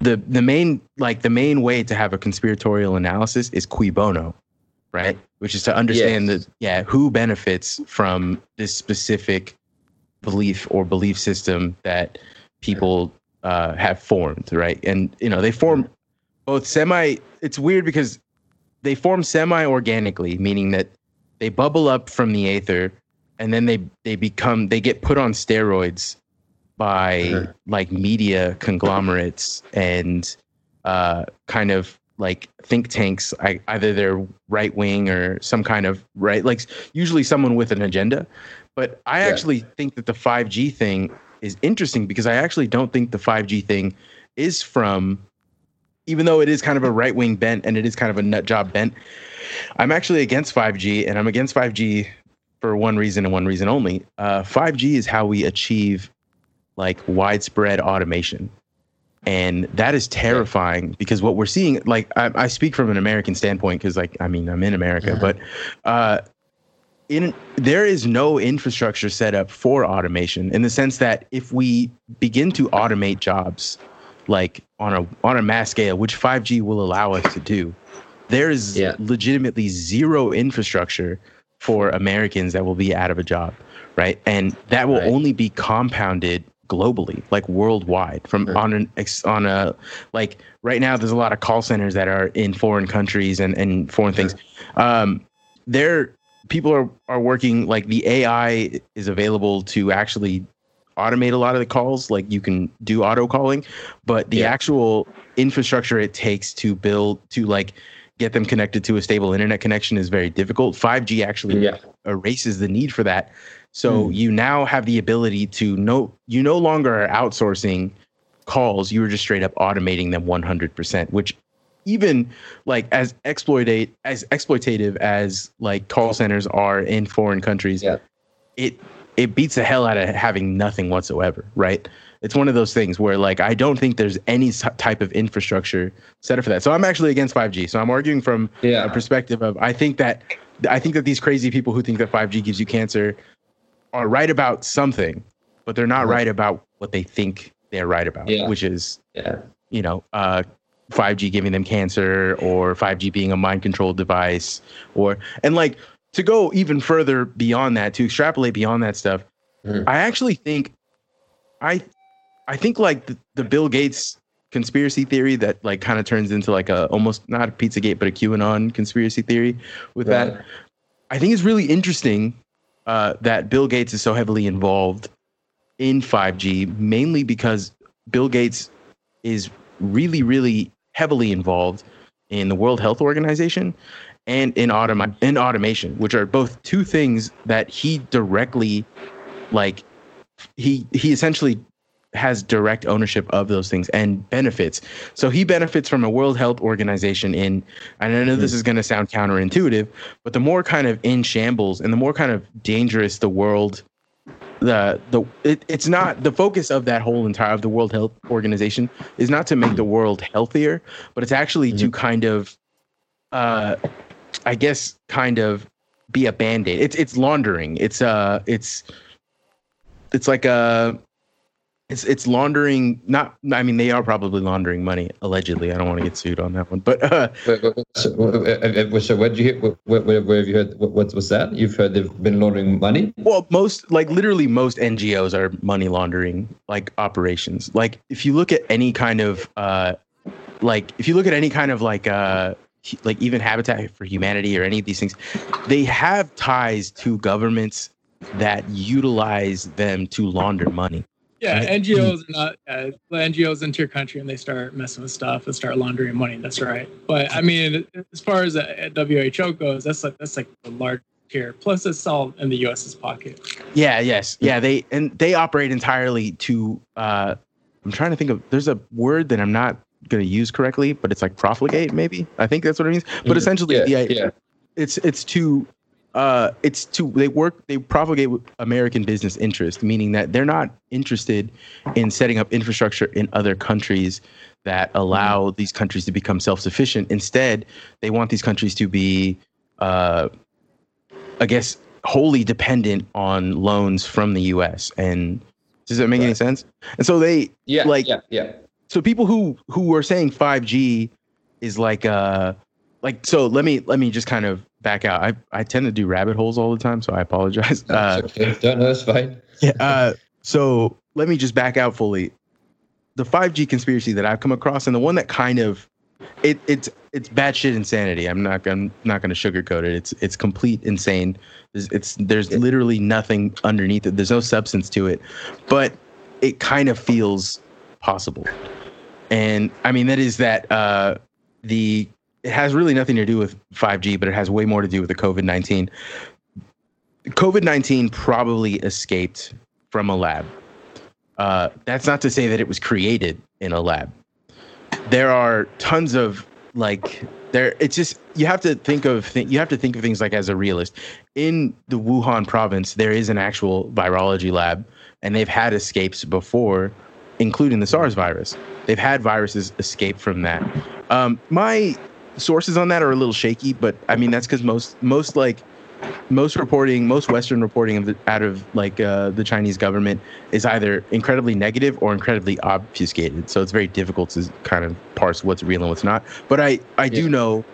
the the main like the main way to have a conspiratorial analysis is cui bono right which is to understand yes. that yeah who benefits from this specific belief or belief system that people uh have formed right and you know they form both semi it's weird because they form semi organically meaning that they bubble up from the aether and then they they become they get put on steroids by uh-huh. like media conglomerates and uh, kind of like think tanks I, either they're right wing or some kind of right like usually someone with an agenda but i yeah. actually think that the 5g thing is interesting because i actually don't think the 5g thing is from even though it is kind of a right wing bent and it is kind of a nut job bent I'm actually against 5G, and I'm against 5G for one reason and one reason only. Uh, 5G is how we achieve like widespread automation. And that is terrifying because what we're seeing, like I, I speak from an American standpoint, because like I mean I'm in America, but uh, in there is no infrastructure set up for automation in the sense that if we begin to automate jobs like on a on a mass scale, which 5G will allow us to do, there is yeah. legitimately zero infrastructure for Americans that will be out of a job, right? And that will right. only be compounded globally, like worldwide, from sure. on an on a like right now. There's a lot of call centers that are in foreign countries and and foreign things. Um, there, people are are working like the AI is available to actually automate a lot of the calls like you can do auto calling but the yeah. actual infrastructure it takes to build to like get them connected to a stable internet connection is very difficult. 5G actually yeah. erases the need for that. So mm. you now have the ability to no you no longer are outsourcing calls, you were just straight up automating them 100%, which even like as exploitate as exploitative as like call centers are in foreign countries, yeah. it it beats the hell out of having nothing whatsoever, right? It's one of those things where like I don't think there's any type of infrastructure set up for that. So I'm actually against 5G. So I'm arguing from yeah. a perspective of I think that I think that these crazy people who think that 5G gives you cancer are right about something, but they're not right about what they think they're right about, yeah. which is yeah. you know, uh, 5G giving them cancer or 5G being a mind controlled device or and like to go even further beyond that to extrapolate beyond that stuff mm. I actually think I I think like the, the Bill Gates conspiracy theory that like kind of turns into like a almost not a Pizzagate but a QAnon conspiracy theory with right. that I think it's really interesting uh, that Bill Gates is so heavily involved in 5G mainly because Bill Gates is really really heavily involved in the World Health Organization and in autom- in automation, which are both two things that he directly like he he essentially has direct ownership of those things and benefits. So he benefits from a World Health Organization in, and I know this is going to sound counterintuitive, but the more kind of in shambles and the more kind of dangerous the world the the it, it's not the focus of that whole entire of the World Health Organization is not to make the world healthier, but it's actually mm-hmm. to kind of, uh, I guess, kind of be a band aid. It's it's laundering. It's uh it's it's like a it's it's laundering. Not, I mean, they are probably laundering money allegedly. I don't want to get sued on that one, but. Uh, so, uh, uh, so, what did you hear? Where, where, where, have you heard? What, what was that? You've heard they've been laundering money? Well, most like literally most NGOs are money laundering like operations. Like if you look at any kind of uh, like if you look at any kind of like uh like even Habitat for Humanity or any of these things, they have ties to governments that utilize them to launder money. Yeah, NGOs are not uh, NGOs into your country and they start messing with stuff and start laundering money. That's right. But I mean, as far as WHO goes, that's like that's like the large tier. Plus, it's all in the U.S.'s pocket. Yeah. Yes. Yeah. They and they operate entirely to. Uh, I'm trying to think of. There's a word that I'm not going to use correctly, but it's like profligate. Maybe I think that's what it means. But essentially, yeah, yeah, yeah. it's it's to uh, it's to they work they propagate American business interest, meaning that they're not interested in setting up infrastructure in other countries that allow mm-hmm. these countries to become self-sufficient. Instead, they want these countries to be, uh, I guess, wholly dependent on loans from the U.S. And does that make right. any sense? And so they, yeah, like, yeah, yeah. So people who who are saying 5G is like uh like so let me let me just kind of back out. I, I tend to do rabbit holes all the time, so I apologize. Uh, okay. Don't know, it's fine. yeah. Uh, so let me just back out fully. The 5G conspiracy that I've come across, and the one that kind of it it's it's batshit insanity. I'm not I'm not going to sugarcoat it. It's it's complete insane. There's, it's there's literally nothing underneath it. There's no substance to it, but it kind of feels possible. And I mean that is that uh, the it has really nothing to do with 5G, but it has way more to do with the COVID 19. COVID 19 probably escaped from a lab. Uh, that's not to say that it was created in a lab. There are tons of like there. It's just you have to think of th- you have to think of things like as a realist. In the Wuhan province, there is an actual virology lab, and they've had escapes before, including the SARS virus. They've had viruses escape from that. Um, my sources on that are a little shaky, but I mean that's because most most like most reporting, most Western reporting of the, out of like uh, the Chinese government is either incredibly negative or incredibly obfuscated. So it's very difficult to kind of parse what's real and what's not. But I I do know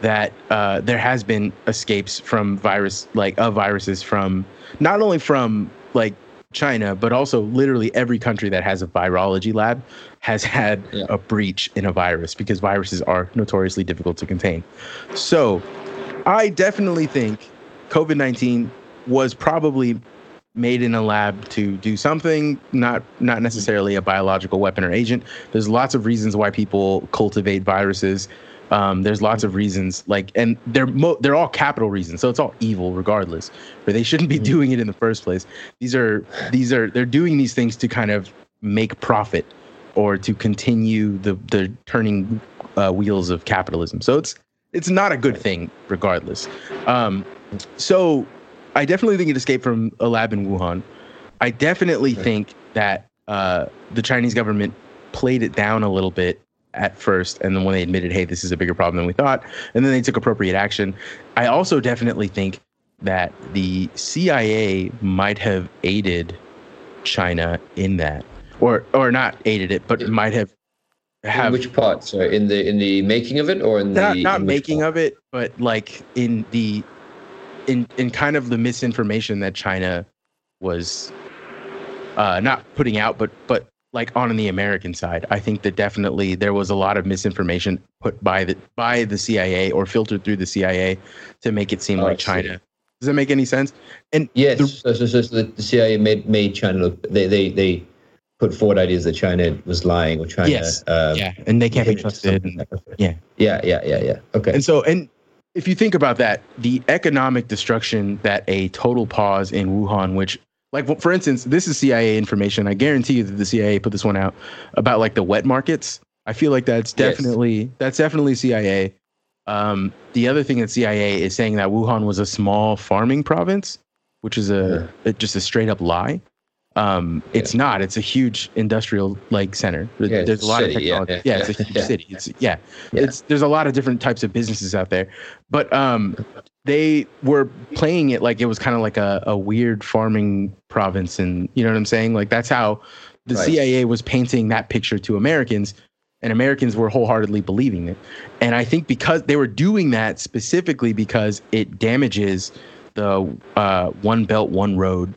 that uh, there has been escapes from virus like of viruses from not only from like China, but also literally every country that has a virology lab has had yeah. a breach in a virus because viruses are notoriously difficult to contain. So I definitely think COVID 19 was probably made in a lab to do something not not necessarily a biological weapon or agent there's lots of reasons why people cultivate viruses Um, there's lots of reasons, like, and they're mo- they're all capital reasons, so it's all evil regardless. But they shouldn't be mm-hmm. doing it in the first place. These are these are they're doing these things to kind of make profit or to continue the the turning uh, wheels of capitalism. So it's it's not a good thing regardless. Um, so I definitely think it escaped from a lab in Wuhan. I definitely think that uh, the Chinese government played it down a little bit at first, and then when they admitted, "Hey, this is a bigger problem than we thought," and then they took appropriate action. I also definitely think that the CIA might have aided China in that, or or not aided it, but it might have have in which part? So in the in the making of it, or in not, the not in making of it, but like in the in in kind of the misinformation that China was uh, not putting out, but but like on the American side, I think that definitely there was a lot of misinformation put by the by the CIA or filtered through the CIA to make it seem oh, like China. Does that make any sense? And yes, the, so, so, so the CIA made made China look they they they put forward ideas that China was lying or China. Yes. Uh, yeah, and they can't be trusted. yeah. Yeah, yeah, yeah, yeah. Okay. And so, and if you think about that, the economic destruction that a total pause in Wuhan, which like for instance, this is CIA information. I guarantee you that the CIA put this one out about like the wet markets. I feel like that's definitely yes. that's definitely CIA. Um, the other thing that CIA is saying that Wuhan was a small farming province, which is a, yeah. a just a straight up lie. Um, yeah. It's not. It's a huge industrial like center. Yeah, there's a lot city, of technology. Yeah, yeah, yeah it's a huge city. It's yeah. It's there's a lot of different types of businesses out there, but um, they were playing it like it was kind of like a, a weird farming province, and you know what I'm saying? Like that's how the right. CIA was painting that picture to Americans, and Americans were wholeheartedly believing it. And I think because they were doing that specifically because it damages the uh, one belt one road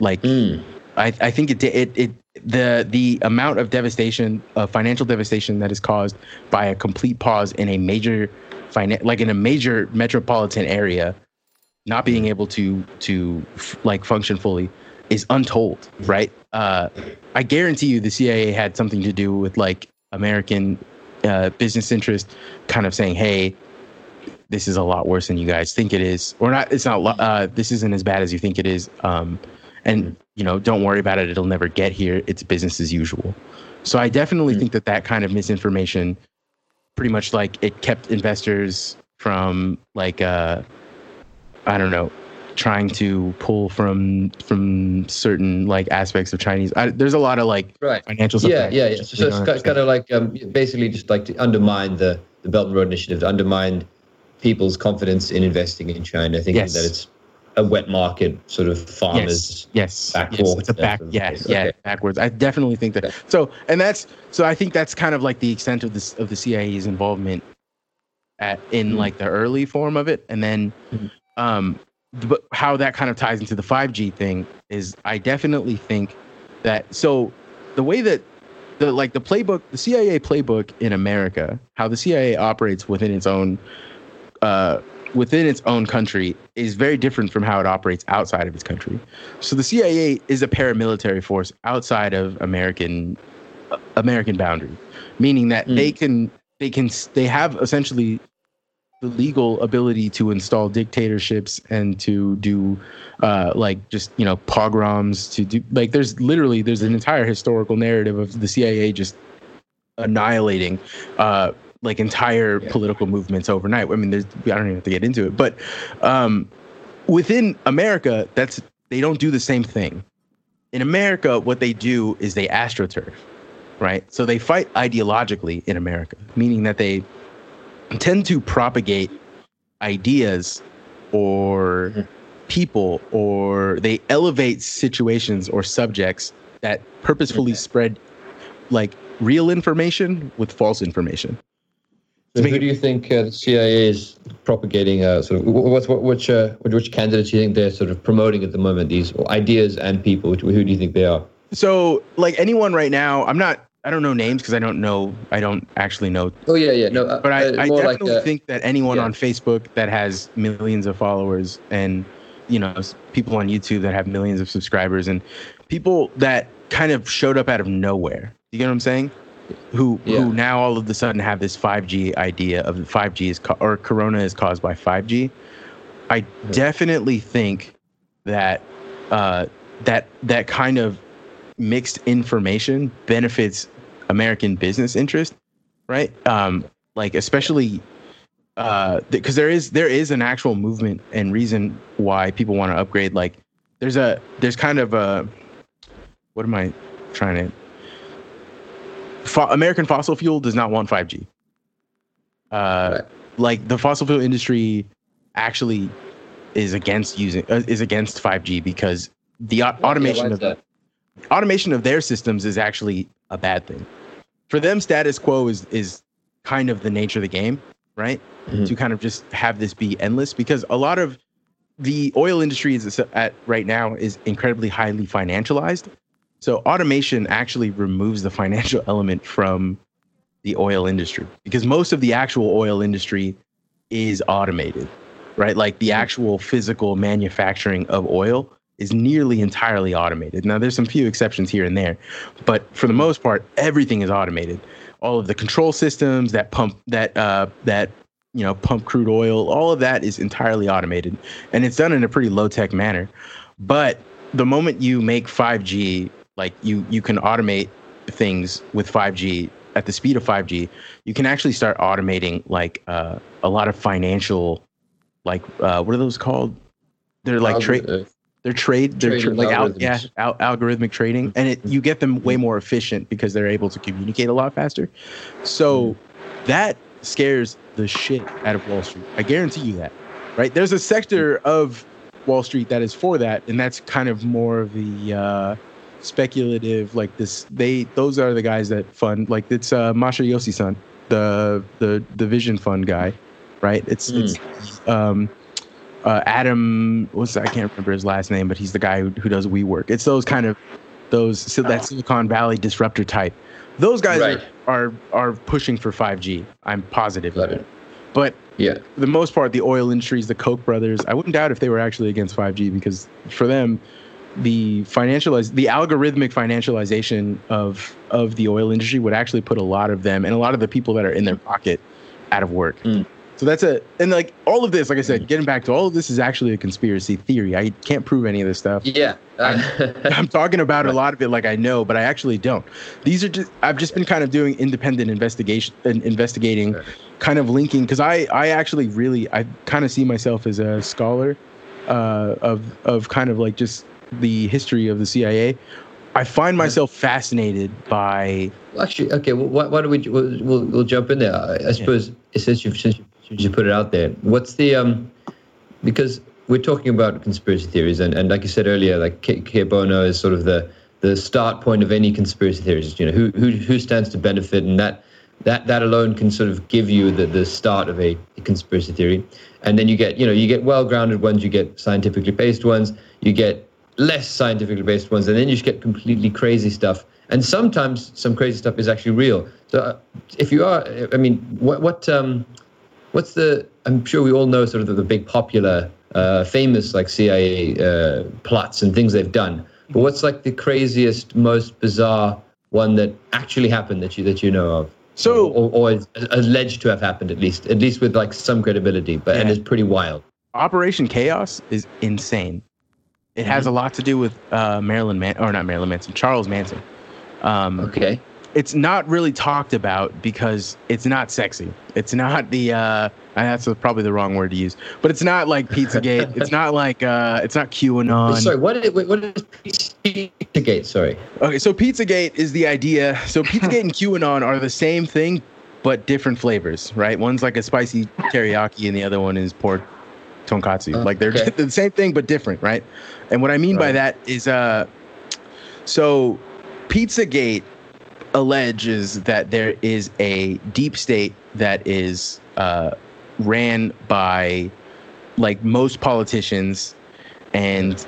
like, mm. I, I think it, it, it, the, the amount of devastation, uh, financial devastation that is caused by a complete pause in a major, finan- like in a major metropolitan area, not being able to, to f- like function fully is untold, right? Uh, I guarantee you the CIA had something to do with like American uh, business interest kind of saying, hey, this is a lot worse than you guys think it is, or not. It's not. Uh, this isn't as bad as you think it is. Um, and you know don't worry about it it'll never get here it's business as usual so i definitely mm-hmm. think that that kind of misinformation pretty much like it kept investors from like uh i don't know trying to pull from from certain like aspects of Chinese. I, there's a lot of like right. financial stuff. Yeah, yeah, yeah. So, so it's kind of like um, basically just like to undermine the the Belt and Road Initiative, to undermine people's confidence in investing in China, thinking yes. that it's a wet market sort of farmers yes, yes, yes. it's a back yeah yeah backwards. I definitely think that so and that's so i think that's kind of like the extent of this of the cia's involvement at in mm-hmm. like the early form of it. And then mm-hmm. um but how that kind of ties into the 5g thing is i definitely think that so the way that the like the playbook the cia playbook in america how the cia operates within its own uh within its own country is very different from how it operates outside of its country. So the CIA is a paramilitary force outside of American uh, American boundary, meaning that mm. they can they can they have essentially the legal ability to install dictatorships and to do uh, like just you know pogroms to do like there's literally there's an entire historical narrative of the CIA just annihilating uh, like entire yeah. political movements overnight. I mean, there's I don't even have to get into it, but um, within America, that's they don't do the same thing. In America, what they do is they astroturf, right? So they fight ideologically in America, meaning that they tend to propagate ideas or mm-hmm. people or they elevate situations or subjects that purposefully okay. spread like real information with false information. So who do you think uh, the CIA is propagating? Uh, sort of what's what, which uh, which candidates do you think they're sort of promoting at the moment? These ideas and people. Which, who do you think they are? So, like anyone right now, I'm not. I don't know names because I don't know. I don't actually know. Oh yeah, yeah, no. Uh, but I, uh, I definitely like, think that anyone yeah. on Facebook that has millions of followers and you know people on YouTube that have millions of subscribers and people that kind of showed up out of nowhere. You get what I'm saying? Who Yeah. who now all of a sudden have this 5G idea of 5G is co- or Corona is caused by 5G. I definitely think that uh, that that kind of mixed information benefits American business interest, right? Um, like especially because there is there is an actual movement and reason why people want to upgrade. Like there's a there's kind of a what am I trying to Fo- American fossil fuel does not want 5G. Uh. Like the fossil fuel industry actually is against using uh, is against 5G because the au- automation of that. automation of their systems is actually a bad thing. For them, status quo is is kind of the nature of the game, right? Mhm. To kind of just have this be endless because a lot of the oil industry is at right now is incredibly highly financialized. So automation actually removes the financial element from the oil industry because most of the actual oil industry is automated, right? Like the actual physical manufacturing of oil is nearly entirely automated. Now there's some few exceptions here and there, but for the most part, everything is automated. All of the control systems that pump that uh, that you know pump crude oil, all of that is entirely automated, and it's done in a pretty low tech manner. But the moment you make 5G, like you you can automate things with 5G at the speed of 5G, you can actually start automating like uh, a lot of financial, like uh, what are those called? They're like trade. Uh, They're trade. They're tra- like al- yeah, al- algorithmic trading, and it you get them way more efficient because they're able to communicate a lot faster. So that scares the shit out of Wall Street. I guarantee you that. Right? There's a sector of Wall Street that is for that, and that's kind of more of the uh, speculative. Like this, they those are the guys that fund. Like it's uh, Masayoshi Son, the the the Vision Fund guy, right? It's it's um, uh, Adam. What's I can't remember his last name, but he's the guy who, who does WeWork. It's those kind of those so that Silicon Valley disruptor type. Those guys Right. are, are are pushing for 5G. I'm positive of it. it. But Yeah. for the most part, the oil industries, the Koch brothers, I wouldn't doubt if they were actually against 5G because for them, the financialize the algorithmic financialization of of the oil industry would actually put a lot of them and a lot of the people that are in their pocket out of work. Mm. So that's a and like all of this, like I said, getting back to all of this is actually a conspiracy theory. I can't prove any of this stuff. Yeah. I'm talking about a lot of it like I know, but I actually don't. These are just I've just been kind of doing independent investigation and investigating, kind of linking because I I actually really I kind of see myself as a scholar uh, of of kind of like just the history of the CIA. I find myself fascinated by Well, actually, okay. Well, why, why don't we we'll, we'll, we'll jump in there? I, I suppose since you since you, since you put it out there, what's the um? Because we're talking about conspiracy theories, and, and like you said earlier, like K, Cui Bono is sort of the the start point of any conspiracy theories. You know, who who who stands to benefit, and that that that alone can sort of give you the the start of a, conspiracy theory. And then you get you know you get well grounded ones, you get scientifically based ones, you get less scientifically based ones, and then you just get completely crazy stuff. And sometimes some crazy stuff is actually real. So uh, if you are, I mean, what what um, what's the? I'm sure we all know sort of the, the big popular, uh, famous like CIA uh, plots and things they've done. But what's like the craziest, most bizarre one that actually happened that you that you know of? So- or, or is alleged to have happened at least, at least with like some credibility, but and it's pretty wild. Operation Chaos is insane. It has a lot to do with uh, Marilyn Man or not Marilyn Manson, Charles Manson. Um, Okay. it's not really talked about because it's not sexy. It's not the uh that's probably the wrong word to use. But it's not like Pizzagate. it's not like uh it's not QAnon. Sorry, what is what is Pizzagate? Sorry. Okay, so Pizzagate is the idea. So Pizzagate and QAnon are the same thing but different flavors, right? One's like a spicy teriyaki and the other one is pork tonkatsu. Oh, like they're okay. the same thing but different, right? And what I mean by that is uh so Pizzagate alleges that there is a deep state that is uh, ran by like most politicians and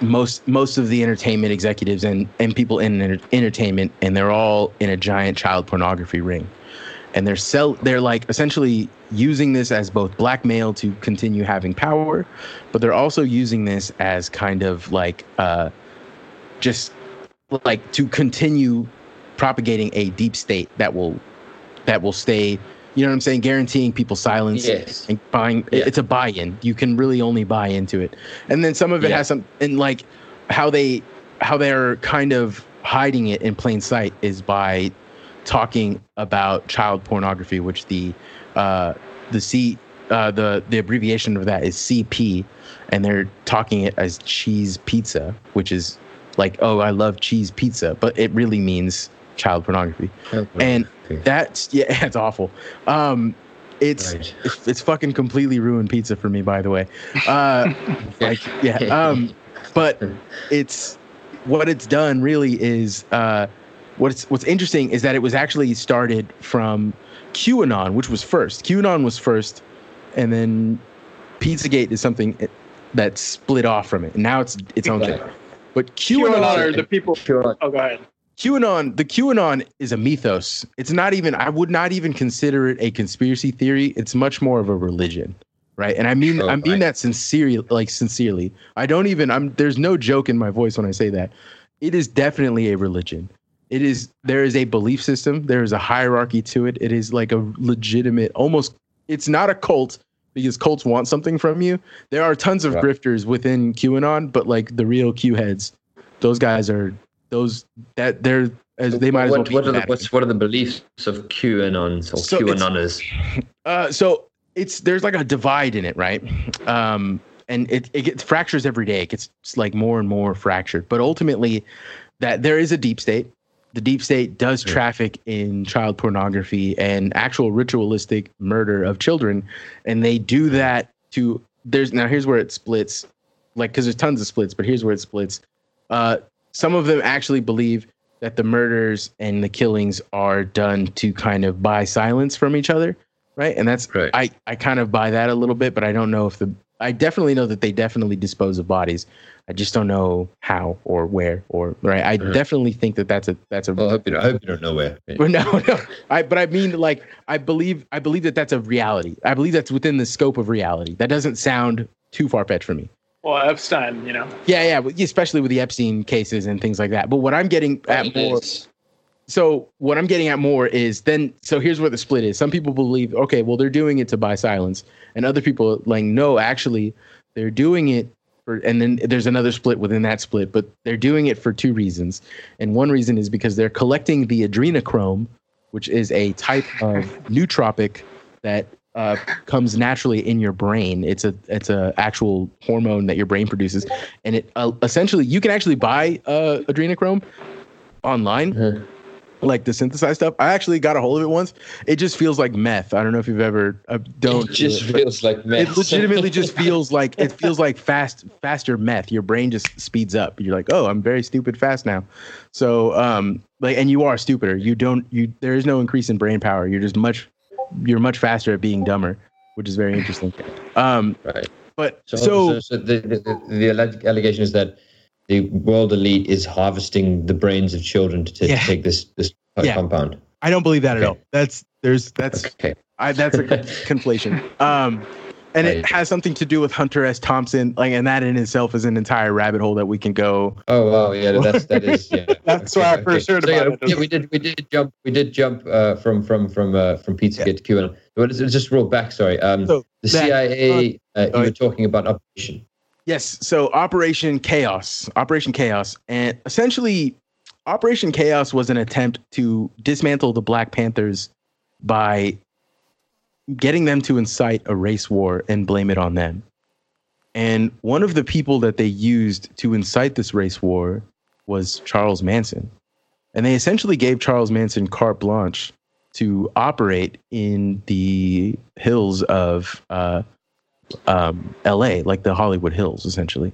most most of the entertainment executives and and people in enter- entertainment and they're all in a giant child pornography ring and they're sell they're like essentially using this as both blackmail to continue having power but they're also using this as kind of like uh just like to continue propagating a deep state that will that will stay you know what i'm saying guaranteeing people silence yes. and buying yeah. it's a buy-in you can really only buy into it and then some of it yeah. has some and like how they how they're kind of hiding it in plain sight is by talking about child pornography which the uh the c uh the the abbreviation of that is cp and they're talking it as cheese pizza which is like oh i love cheese pizza but it really means child pornography. And that's yeah it's awful. Um it's, right. it's it's fucking completely ruined pizza for me by the way. Uh like yeah um but it's what it's done really is uh what's what's interesting is that it was actually started from QAnon, which was first. QAnon was first, and then Pizzagate is something that split off from it. And now it's its own thing. But QAnon, QAnon are the people. QAnon. Oh, go ahead. QAnon, the QAnon is a mythos. It's not even. I would not even consider it a conspiracy theory. It's much more of a religion, right? And I mean, oh, I mean right. that sincerely, like sincerely. I don't even. I'm. There's no joke in my voice when I say that. It is definitely a religion. It is. There is a belief system. There is a hierarchy to it. It is like a legitimate, almost. It's not a cult because cults want something from you. There are tons of right. grifters within QAnon, but like the real Q heads, those guys are those that they're as they might what, as well. What are the what's what are the beliefs of QAnon or so QAnoners? Uh, so it's there's like a divide in it, right? Um, and it it gets fractures every day. It gets like more and more fractured. But ultimately, that there is a deep state the deep state does traffic in child pornography and actual ritualistic murder of children. And they do that to there's now here's where it splits like because there's tons of splits but here's where it splits. Uh some of them actually believe that the murders and the killings are done to kind of buy silence from each other right? And that's right. i i kind of buy that a little bit but i don't know if the i definitely know that they definitely dispose of bodies I just don't know how or where or right. I uh-huh. definitely think that that's a that's a. Well, I hope you don't, I hope you don't know where. no, no. I but I mean like I believe I believe that that's a reality. I believe that's within the scope of reality. That doesn't sound too far fetched for me. Well, Epstein, you know. Yeah, yeah, especially with the Epstein cases and things like that. But what I'm getting at more. So what I'm getting at more is then. So here's where the split is. Some people believe, okay, well they're doing it to buy silence, and other people like, no, actually, they're doing it for, and then there's another split within that split, but they're doing it for two reasons. And one reason is because they're collecting the adrenochrome, which is a type of nootropic that uh, comes naturally in your brain. It's a it's a actual hormone that your brain produces, and it uh, essentially you can actually buy uh, adrenochrome online. Mm-hmm like the synthesized stuff. I actually got a hold of it once. It just feels like meth. I don't know if you've ever uh, don't. It just do it, feels like meth. It legitimately just feels like it feels like fast, faster meth. Your brain just speeds up. You're like, oh, I'm very stupid fast now. So, um, like, and you are stupider. You don't. You there is no increase in brain power. You're just much. You're much faster at being dumber, which is very interesting. Um, right. But so, so, so, the, the the allegation is that the world elite is harvesting the brains of children to, t- yeah. to take this this yeah. compound. I don't believe that okay. at all. That's there's that's okay. I, that's a conflation. Um, and it has something to do with Hunter S. Thompson, like, and that in itself is an entire rabbit hole that we can go. Oh wow, yeah, that's that is. Yeah. that's okay, why I first heard so, about yeah, it. Yeah, we did we did jump we did jump uh, from from from uh, from Pizzagate yeah. to QAnon. But it's, it's just real back. Sorry, um, so the that, CIA. Uh, you were talking about operation. Yes. So Operation Chaos, Operation Chaos, and essentially, Operation Chaos was an attempt to dismantle the Black Panthers by getting them to incite a race war and blame it on them. And one of the people that they used to incite this race war was Charles Manson. And they essentially gave Charles Manson carte blanche to operate in the hills of uh, um, L.A., like the Hollywood Hills, essentially.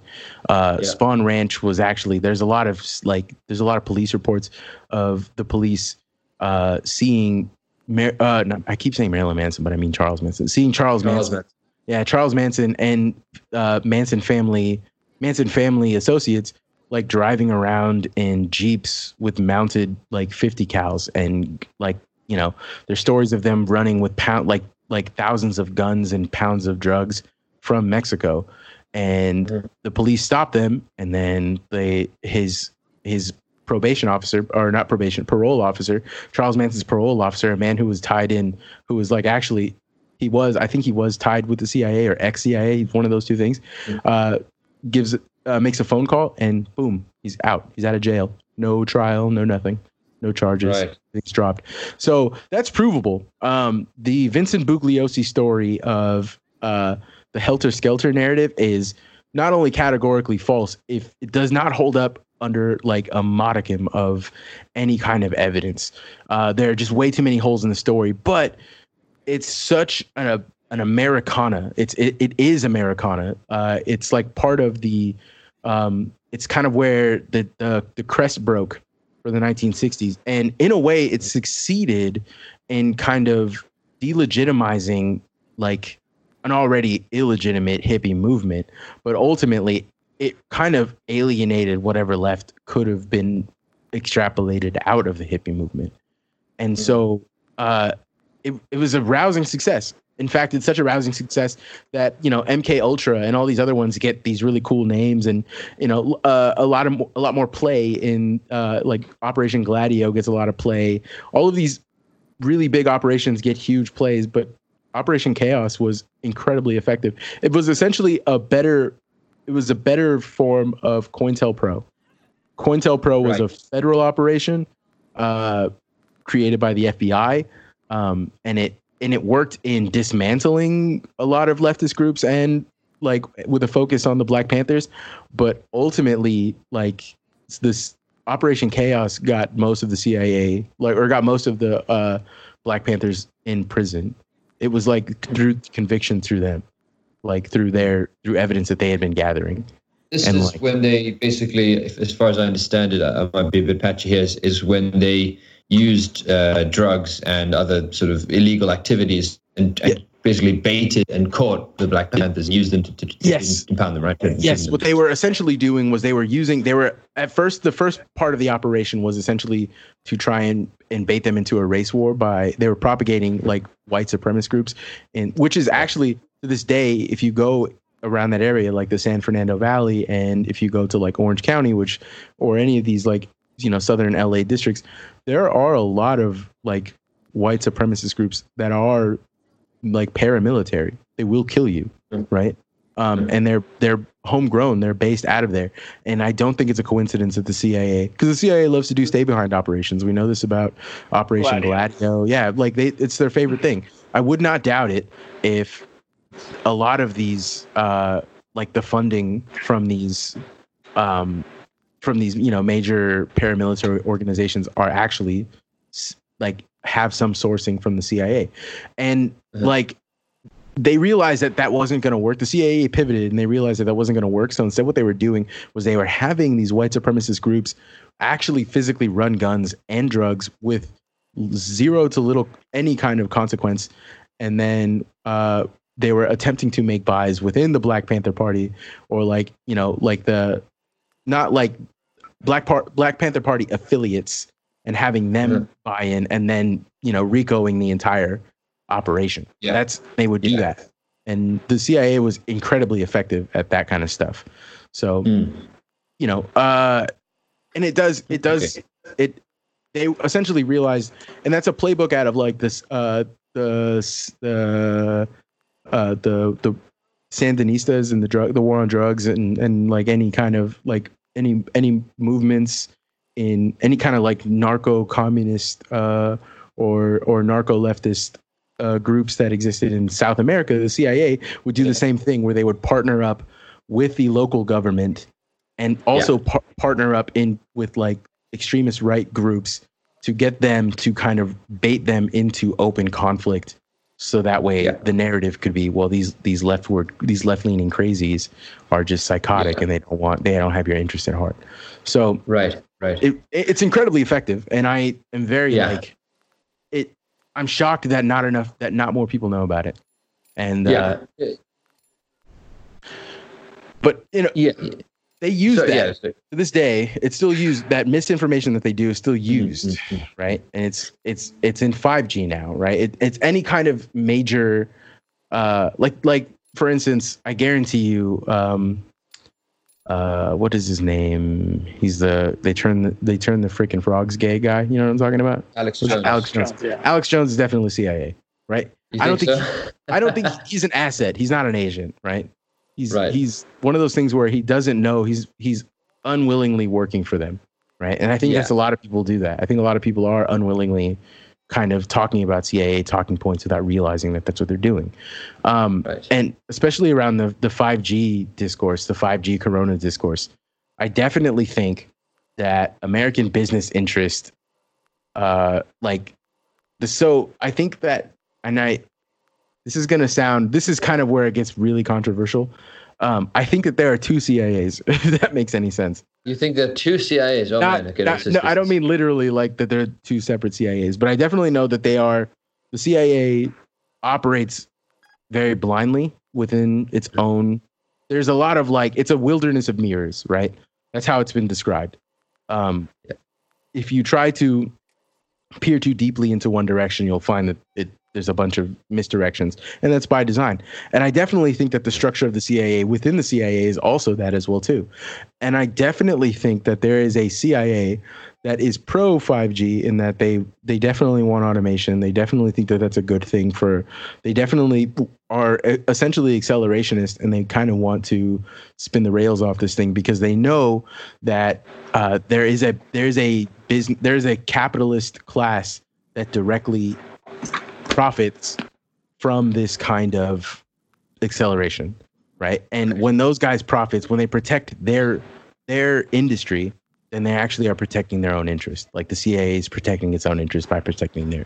Uh, yeah. Spahn Ranch was actually there's a lot of like there's a lot of police reports of the police uh, seeing. Mar- uh, no, I keep saying Marilyn Manson, but I mean Charles Manson. Seeing Charles, Charles Manson, Manson, yeah, Charles Manson and uh, Manson family, Manson family associates, like driving around in jeeps with mounted like 50 cals and like you know there's stories of them running with pound like like thousands of guns and pounds of drugs from Mexico. And mm-hmm. the police stopped them, and then they his his probation officer or not probation parole officer charles manson's parole officer a man who was tied in who was like actually he was i think he was tied with the cia or ex-cia one of those two things uh, gives uh, makes a phone call and boom he's out he's out of jail no trial no nothing no charges right. Dropped so that's provable um, the vincent bugliosi story of uh, the helter skelter narrative is not only categorically false if it does not hold up under like a modicum of any kind of evidence. Uh, there are just way too many holes in the story, but it's such an, an Americana. It's it, it is Americana. Uh, it's like part of the. Um, it's kind of where the, the the crest broke for the 1960s, and in a way, it succeeded in kind of delegitimizing like an already illegitimate hippie movement, but ultimately it kind of alienated whatever left could have been extrapolated out of the hippie movement. And mm-hmm. so uh, it, it was a rousing success. In fact, it's such a rousing success that you know MK Ultra and all these other ones get these really cool names, and you know uh, a lot of a lot more play in uh, like Operation Gladio gets a lot of play. All of these really big operations get huge plays, but Operation Chaos was incredibly effective. It was essentially a better it was a better form of COINTELPRO. COINTELPRO was right. a federal operation uh, created by the FBI, um, and it and it worked in dismantling a lot of leftist groups and like with a focus on the Black Panthers. But ultimately, like this Operation Chaos got most of the CIA, like or got most of the uh, Black Panthers in prison. It was like through conviction through them like through their through evidence that they had been gathering. This and is like, when they basically, as far as I understand it, I might be a bit patchy here, is, is when they used uh, drugs and other sort of illegal activities and, and yeah. basically baited and caught the Black Panthers and used them to, to, to yes. impound them, right? Yes, what they were essentially doing was they were using, they were at first, the first part of the operation was essentially to try and, and bait them into a race war by, they were propagating like white supremacist groups, and which is actually to this day, if you go around that area, like the San Fernando Valley, and if you go to like Orange County, which or any of these like you know southern LA districts, there are a lot of like white supremacist groups that are like paramilitary. They will kill you, mm-hmm. right? Um, and they're they're homegrown. They're based out of there, and I don't think it's a coincidence that the CIA, because the CIA loves to do stay behind operations. We know this about Operation Gladio. Gladio. Yeah, like they, it's their favorite thing. I would not doubt it if a lot of these uh, like the funding from these um, from these you know major paramilitary organizations are actually like have some sourcing from the CIA, and uh-huh. like they realized that that wasn't going to work. The CIA pivoted and they realized that that wasn't going to work. So instead, what they were doing was they were having these white supremacist groups actually physically run guns and drugs with zero to little any kind of consequence, and then uh, they were attempting to make buys within the Black Panther Party or like you know like the not like Black Par- Black Panther Party affiliates and having them yeah. buy in and then you know RICOing the entire operation. Yeah. That's they would do yeah. that. And the CIA was incredibly effective at that kind of stuff. So mm. you know, uh and it does it does okay. it they essentially realized and that's a playbook out of like this uh the the uh, the the Sandinistas and the drug the war on drugs and and like any kind of like any any movements in any kind of like narco communist uh, or or narco leftist uh, groups that existed in South America, the CIA would do the same thing where they would partner up with the local government and also yeah. par- partner up in with like extremist right groups to get them to kind of bait them into open conflict so that way yeah. the narrative could be well these these leftward these left leaning crazies are just psychotic yeah. and they don't want they don't have your interest at heart so right right it, it's incredibly effective and i am very yeah. like it i'm shocked that not enough that not more people know about it and yeah uh, but you know yeah they use so, that yeah, so. to this day. It's still used. That misinformation that they do is still mm-hmm, used, mm-hmm. right? And it's it's it's in 5G now, right? It, it's any kind of major, uh, like like for instance, I guarantee you, um, uh, what is his name? He's the they turn the, they turn the freaking frogs gay guy. You know what I'm talking about? Alex Jones. Alex Jones. Jones, yeah. Alex Jones is definitely CIA, right? You I don't think so? I don't think he's an asset. He's not an agent, right? He's Right. he's one of those things where he doesn't know he's he's unwillingly working for them, right? And I think Yeah. that's a lot of people do that. I think a lot of people are unwillingly kind of talking about CIA talking points without realizing that that's what they're doing. Um, Right. And especially around the the 5G discourse, the 5G Corona discourse, I definitely think that American business interest, uh, like the so I think that and I this is gonna sound this is kind of where it gets really controversial. Um, I think that there are two CIAs, if that makes any sense. You think there are two CIAs? Oh, Not- man. Okay, not- no, I don't mean literally like that they're two separate CIAs, but I definitely know that they are. The CIA operates very blindly within its own. There's a lot of like it's a wilderness of mirrors, right? That's how it's been described. Um, if you try to peer too deeply into one direction, you'll find that it there's a bunch of misdirections, and that's by design. And I definitely think that the structure of the CIA within the CIA is also that as well too. And I definitely think that there is a CIA that is pro 5G in that they they definitely want automation. They definitely think that that's a good thing for. They definitely are essentially accelerationist, and they kind of want to spin the rails off this thing because they know that uh, there is a there is a business there is a capitalist class that directly profits from this kind of acceleration right? And when those guys profits when they protect their their industry then they actually are protecting their own interest. Like the cia is protecting its own interest by protecting their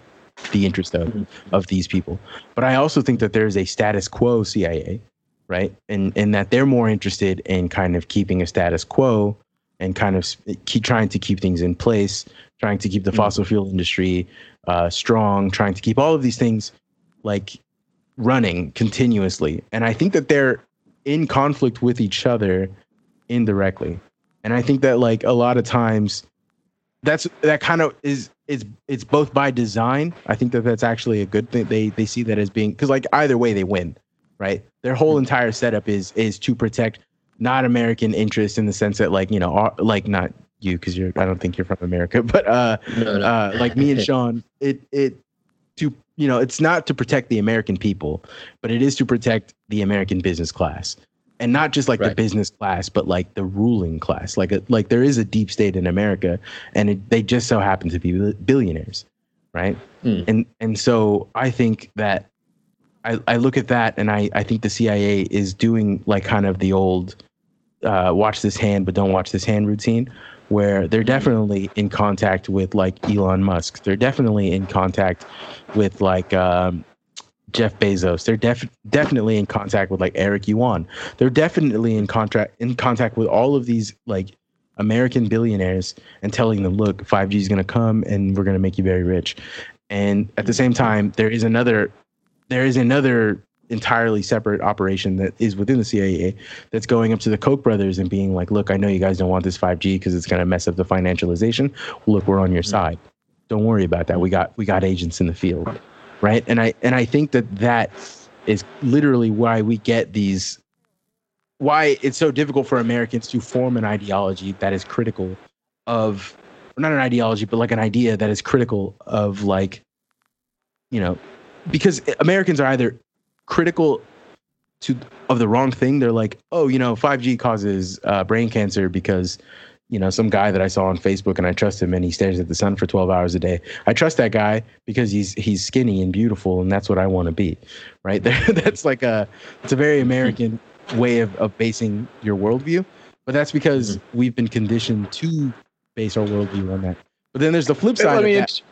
the interest of mm-hmm. of these people. But i also think that there's a status quo cia right? And and that they're more interested in kind of keeping a status quo and kind of keep trying to keep things in place trying to keep the mm-hmm. fossil fuel industry uh, strong trying to keep all of these things like running continuously. And i think that they're in conflict with each other indirectly. And i think that like a lot of times that's that kind of is it's it's both by design. I think that that's actually a good thing. They they see that as being because like either way they win right? Their whole entire setup is is to protect not american interests in the sense that like you know like not you because you're i don't think you're from america but uh No, no. uh, like me and Sean, it it to you know it's not to protect the American people, but it is to protect the American business class, and not just like the business class, but like the ruling class. Like a, like there is a deep state in America, and it, they just so happen to be billionaires, right? Hmm. And and so I think that I I look at that, and I I think the CIA is doing like kind of the old uh, watch this hand, but don't watch this hand routine where they're definitely in contact with like Elon Musk. They're definitely in contact with like um, Jeff Bezos. They're def- definitely in contact with like Eric Yuan. They're definitely in contract in contact with all of these like American billionaires and telling them, look, 5G is going to come and we're going to make you very rich. And at the same time, there is another there is another entirely separate operation that is within the CIA that's going up to the Koch brothers and being like, look, I know you guys don't want this 5G because it's going to mess up the financialization. Look, we're on your mm-hmm. side. Don't worry about that. We got we got agents in the field, right? And I and I think that that is literally why we get these why it's so difficult for Americans to form an ideology that is critical of not an ideology, but like an idea that is critical of like, you know, because Americans are either critical to of the wrong thing. They're like, oh, you know, 5G causes uh, brain cancer because you know some guy that I saw on Facebook and I trust him and he stares at the sun for 12 hours a day. I trust that guy because he's he's skinny and beautiful and that's what I want to be, right? that's like a it's a very American way of, of basing your worldview, but that's because we've been conditioned to base our worldview on that. But then there's the flip side let of me that.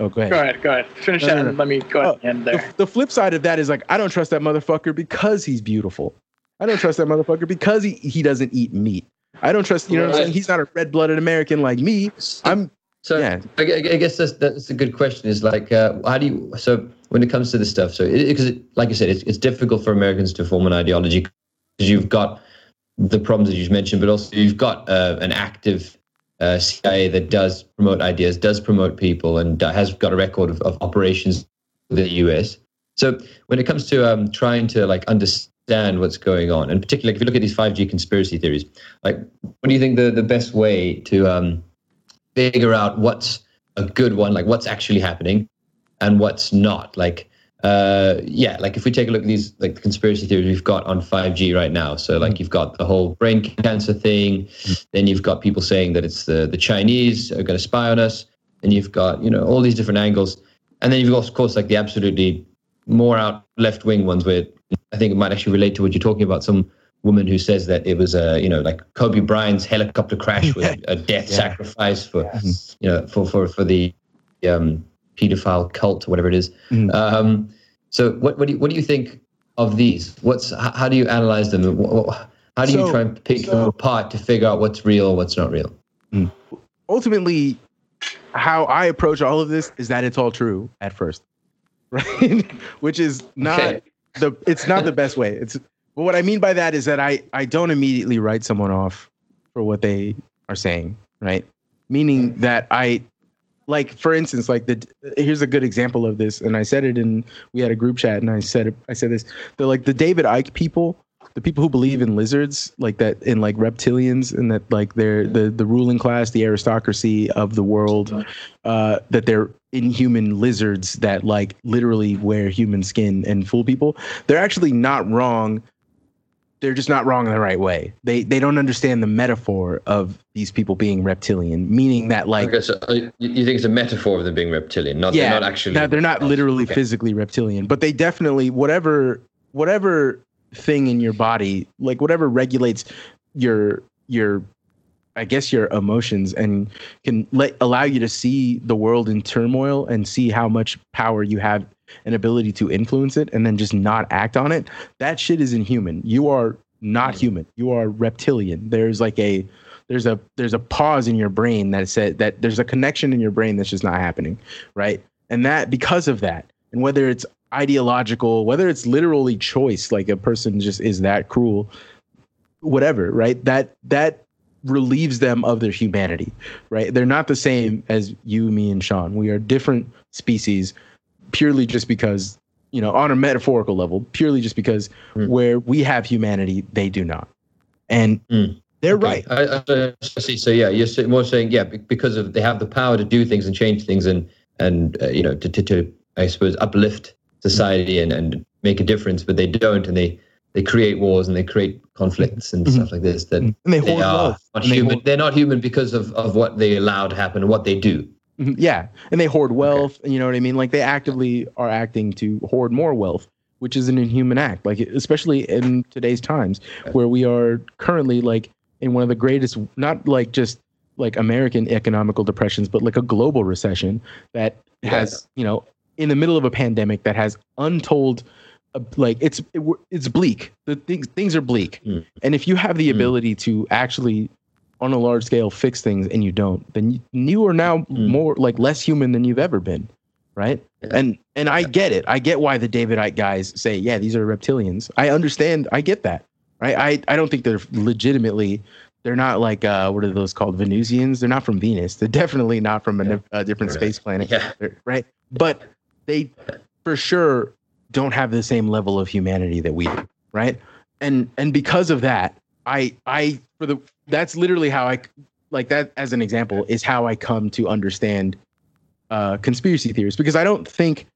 Oh, go ahead. go ahead, go ahead. Finish No, that no, no. and let me go ahead Oh, and end the, there. the flip side of that is like I don't trust that motherfucker because he's beautiful. I don't trust that motherfucker because he, he doesn't eat meat. I don't trust you know what I'm saying. He's not a red blooded American like me. I'm So yeah. I, I guess that's that's a good question. Is like, uh, how do you? So when it comes to this stuff, so because it, like I said, it's, it's difficult for Americans to form an ideology because you've got the problems that you've mentioned, but also you've got uh, an active uh, CIA that does promote ideas, does promote people, and has got a record of, of operations in the US. So when it comes to um, trying to like understand understand what's going on, and particularly like, if you look at these 5G conspiracy theories, like what do you think the, the best way to um, figure out what's a good one, like what's actually happening and what's not? Like, uh, yeah, like if we take a look at these like the conspiracy theories we've got on 5G right now. So like you've got the whole brain cancer thing, then you've got people saying that it's the the Chinese are going to spy on us, and you've got you know all these different angles, and then you've got of course like the absolutely more out left wing ones where I think it might actually relate to what you're talking about. Some woman who says that it was a you know like Kobe Bryant's helicopter crash was a death yeah. sacrifice for yes. you know for for for the um, pedophile cult or whatever it is. Mm. Um, so what what do you what do you think of these? What's how do you analyze them? How do you so, try and pick so, them apart to figure out what's real, what's not real? Mm. Ultimately, how I approach all of this is that it's all true at first, right? Which is not okay. the it's not the best way. It's but what I mean by that is that I I don't immediately write someone off for what they are saying, right? Meaning that I like for instance like the here's a good example of this and i said it in we had a group chat and i said it i said this they're like the David Icke people the people who believe in lizards like that in like reptilians and that like they're the the ruling class the aristocracy of the world uh that they're inhuman lizards that like literally wear human skin and fool people. They're actually not wrong they're just not wrong in the right way. They they don't understand the metaphor of these people being reptilian, meaning that like okay, so uh, you think it's a metaphor of them being reptilian, not yeah, they're not actually. No, they're not literally okay. physically reptilian, but they definitely whatever whatever thing in your body, like whatever regulates your your I guess your emotions and can let allow you to see the world in turmoil and see how much power you have an ability to influence it and then just not act on it, that shit is inhuman. You are not mm-hmm. human. You are reptilian. There's like a there's a there's a pause in your brain that said that there's a connection in your brain that's just not happening, right? And that because of that, and whether it's ideological, whether it's literally choice, like a person just is that cruel, whatever, right? That that relieves them of their humanity, right? They're not the same as you, me, and Sean. We are different species purely just because you know on a metaphorical level purely just because mm. where we have humanity they do not and mm. they're okay. right I, I, see so yeah you're more saying yeah because of they have the power to do things and change things and and uh, you know to, to, to i suppose uplift society and and make a difference but they don't and they they create wars and they create conflicts and mm-hmm. stuff like this that and they, they are not human they're not human because of of what they allow to happen and what they do. Yeah, and they hoard wealth. Okay. You know what I mean? Like they actively are acting to hoard more wealth, which is an inhuman act. Like especially in today's times, where we are currently like in one of the greatest, not like just like American economical depressions, but like a global recession that has you know in the middle of a pandemic that has untold uh, like it's it, it's bleak the things things are bleak mm. and if you have the mm. ability to actually on a large scale fix things and you don't, then you, are now mm. more like less human than you've ever been, right? Yeah. And and I get it. I get why the David Icke guys say, yeah, these are reptilians. I understand. I get that, right? I I don't think they're legitimately. They're not like uh, what are those called? Venusians. They're not from Venus. They're definitely not from a, yeah. a different right. space planet, yeah. right? But they for sure don't have the same level of humanity that we do, right? And and because of that, I I for the that's literally how I like that as an example is how I come to understand uh, conspiracy theories because I don't think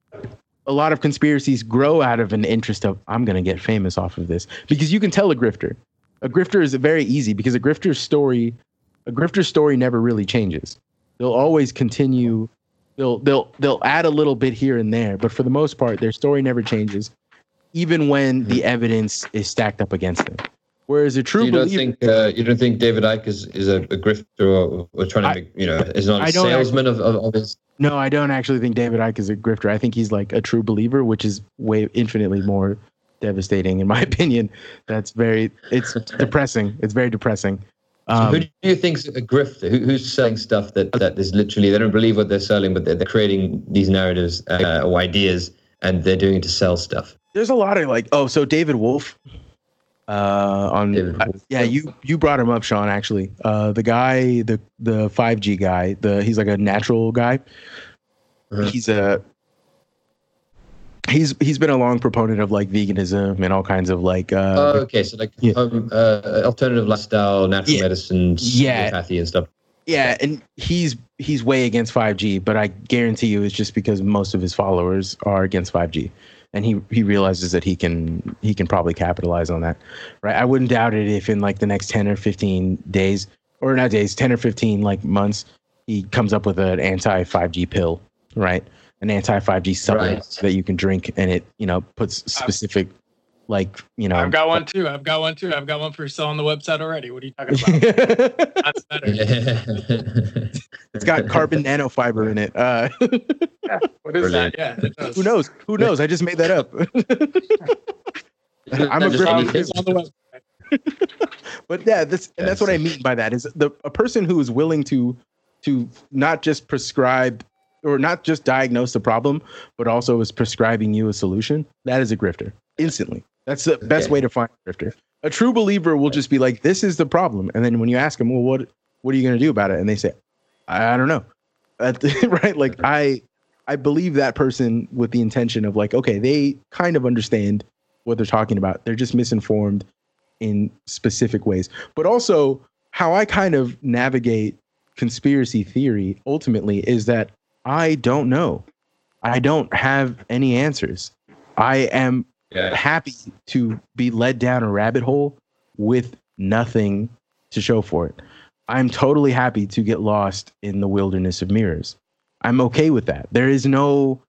a lot of conspiracies grow out of an interest of I'm going to get famous off of this because you can tell a grifter. A grifter is very easy because a grifter's story, a grifter's story never really changes. They'll always continue. They'll they'll they'll add a little bit here and there, but for the most part, their story never changes, even when the evidence is stacked up against them. Whereas a true so you don't believer, think uh, you don't think David Icke is, is a, a grifter or, or trying to make, you know is not a salesman of, of, of, his. No, I don't actually think David Icke is a grifter. I think he's like a true believer, which is way infinitely more devastating in my opinion. That's very it's depressing. It's very depressing. Um, so who do you think is a grifter? Who, who's selling stuff that that is literally they don't believe what they're selling, but they're, they're creating these narratives uh, or ideas, and they're doing it to sell stuff. There's a lot of like oh, so David Wolfe uh on uh, yeah you you brought him up sean actually uh the guy the the 5g guy the he's like a natural guy uh-huh. he's a he's he's been a long proponent of like veganism and all kinds of like uh oh, okay so like yeah. um, uh, alternative lifestyle natural yeah. medicines yeah homeopathy and stuff yeah and he's he's way against 5g but i guarantee you it's just because most of his followers are against 5g and he he realizes that he can he can probably capitalize on that right? I wouldn't doubt it if in like the next 10 or 15 days or not days 10 or 15 like months he comes up with an anti 5g pill right? An anti 5G supplement right. that you can drink, and it you know puts specific like you know. I've got one too. I've got one too. I've got one for sale on the website already. What are you talking about? That's better. it's got carbon nanofiber in it. Uh, yeah, what is Brilliant. that? Yeah. Who knows? Who knows? I just made that up. I'm a great. but yeah, this and that's what I mean by that is the a person who is willing to to not just prescribe or not just diagnose the problem, but also is prescribing you a solution, that is a grifter instantly. That's the best way to find a grifter. A true believer will just be like, "This is the problem," and then when you ask them, "Well, what what are you going to do about it?" and they say, "I, I don't know," right? Like I I believe that person with the intention of like, okay, they kind of understand what they're talking about. They're just misinformed in specific ways. But also, how I kind of navigate conspiracy theory ultimately is that I don't know. I don't have any answers. I am yeah. happy to be led down a rabbit hole with nothing to show for it. I'm totally happy to get lost in the wilderness of mirrors. I'm okay with that. There is no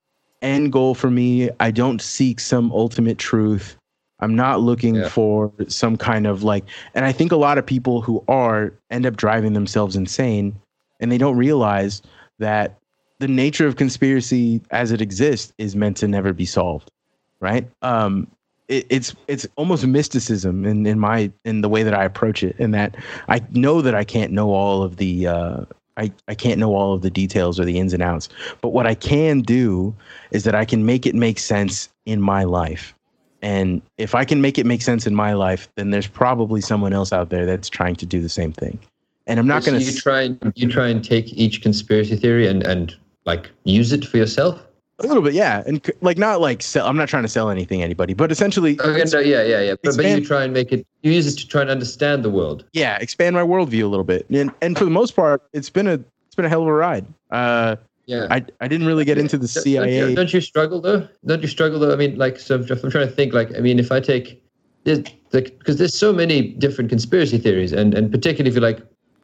end goal for me. I don't seek some ultimate truth. I'm not looking yeah. for some kind of like, and I think a lot of people who are end up driving themselves insane and they don't realize that the nature of conspiracy as it exists is meant to never be solved, right? Um, it, it's it's almost mysticism in, in my in the way that I approach it, and that I know that I can't know all of the uh, I, I can't know all of the details or the ins and outs, but what I can do is that I can make it make sense in my life. And if I can make it make sense in my life, then there's probably someone else out there that's trying to do the same thing. And I'm not so going to. You try and you try and take each conspiracy theory and and like use it for yourself? A little bit, yeah, and like not like sell. I'm not trying to sell anything anybody, but essentially, okay, no, yeah, yeah, yeah. But, but you try and make it. You use it to try and understand the world. Yeah, expand my worldview a little bit, and and for the most part, it's been a it's been a hell of a ride. Uh, yeah, I I didn't really get into the CIA. Don't you, don't you struggle though? Don't you struggle though? I mean, like, so if I'm trying to think, like, I mean, if I take like because there's so many different conspiracy theories, and and particularly if you like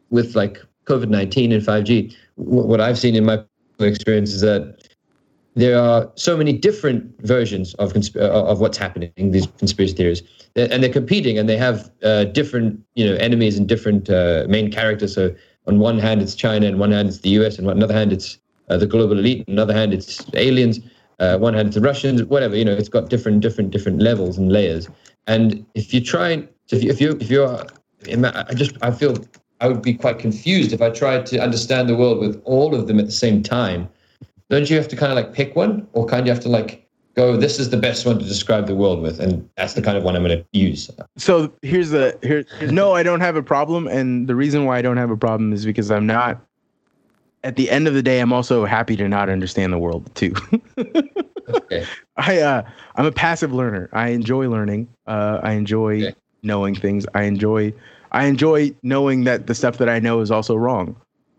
with like COVID nineteen and five G, what I've seen in my experience is that there are so many different versions of consp- uh, of what's happening these conspiracy theories. And they're competing and they have uh, different you know enemies and different uh, main characters. So on one hand it's china and one hand it's the us and on another hand it's uh, the global elite on another hand it's aliens. Uh, one hand it's the russians whatever you know it's got different different different levels and layers. And if you try if you if you if you're i just i feel I would be quite confused if I tried to understand the world with all of them at the same time. Don't you have to kind of like pick one, or kind of have to like go? This is the best one to describe the world with, and that's the kind of one I'm going to use. So here's the here. No, I don't have a problem, and the reason why I don't have a problem is because I'm not. At the end of the day, I'm also happy to not understand the world too. okay. I uh, I'm a passive learner. I enjoy learning. Uh, I enjoy okay. knowing things. I enjoy I enjoy knowing that the stuff that I know is also wrong.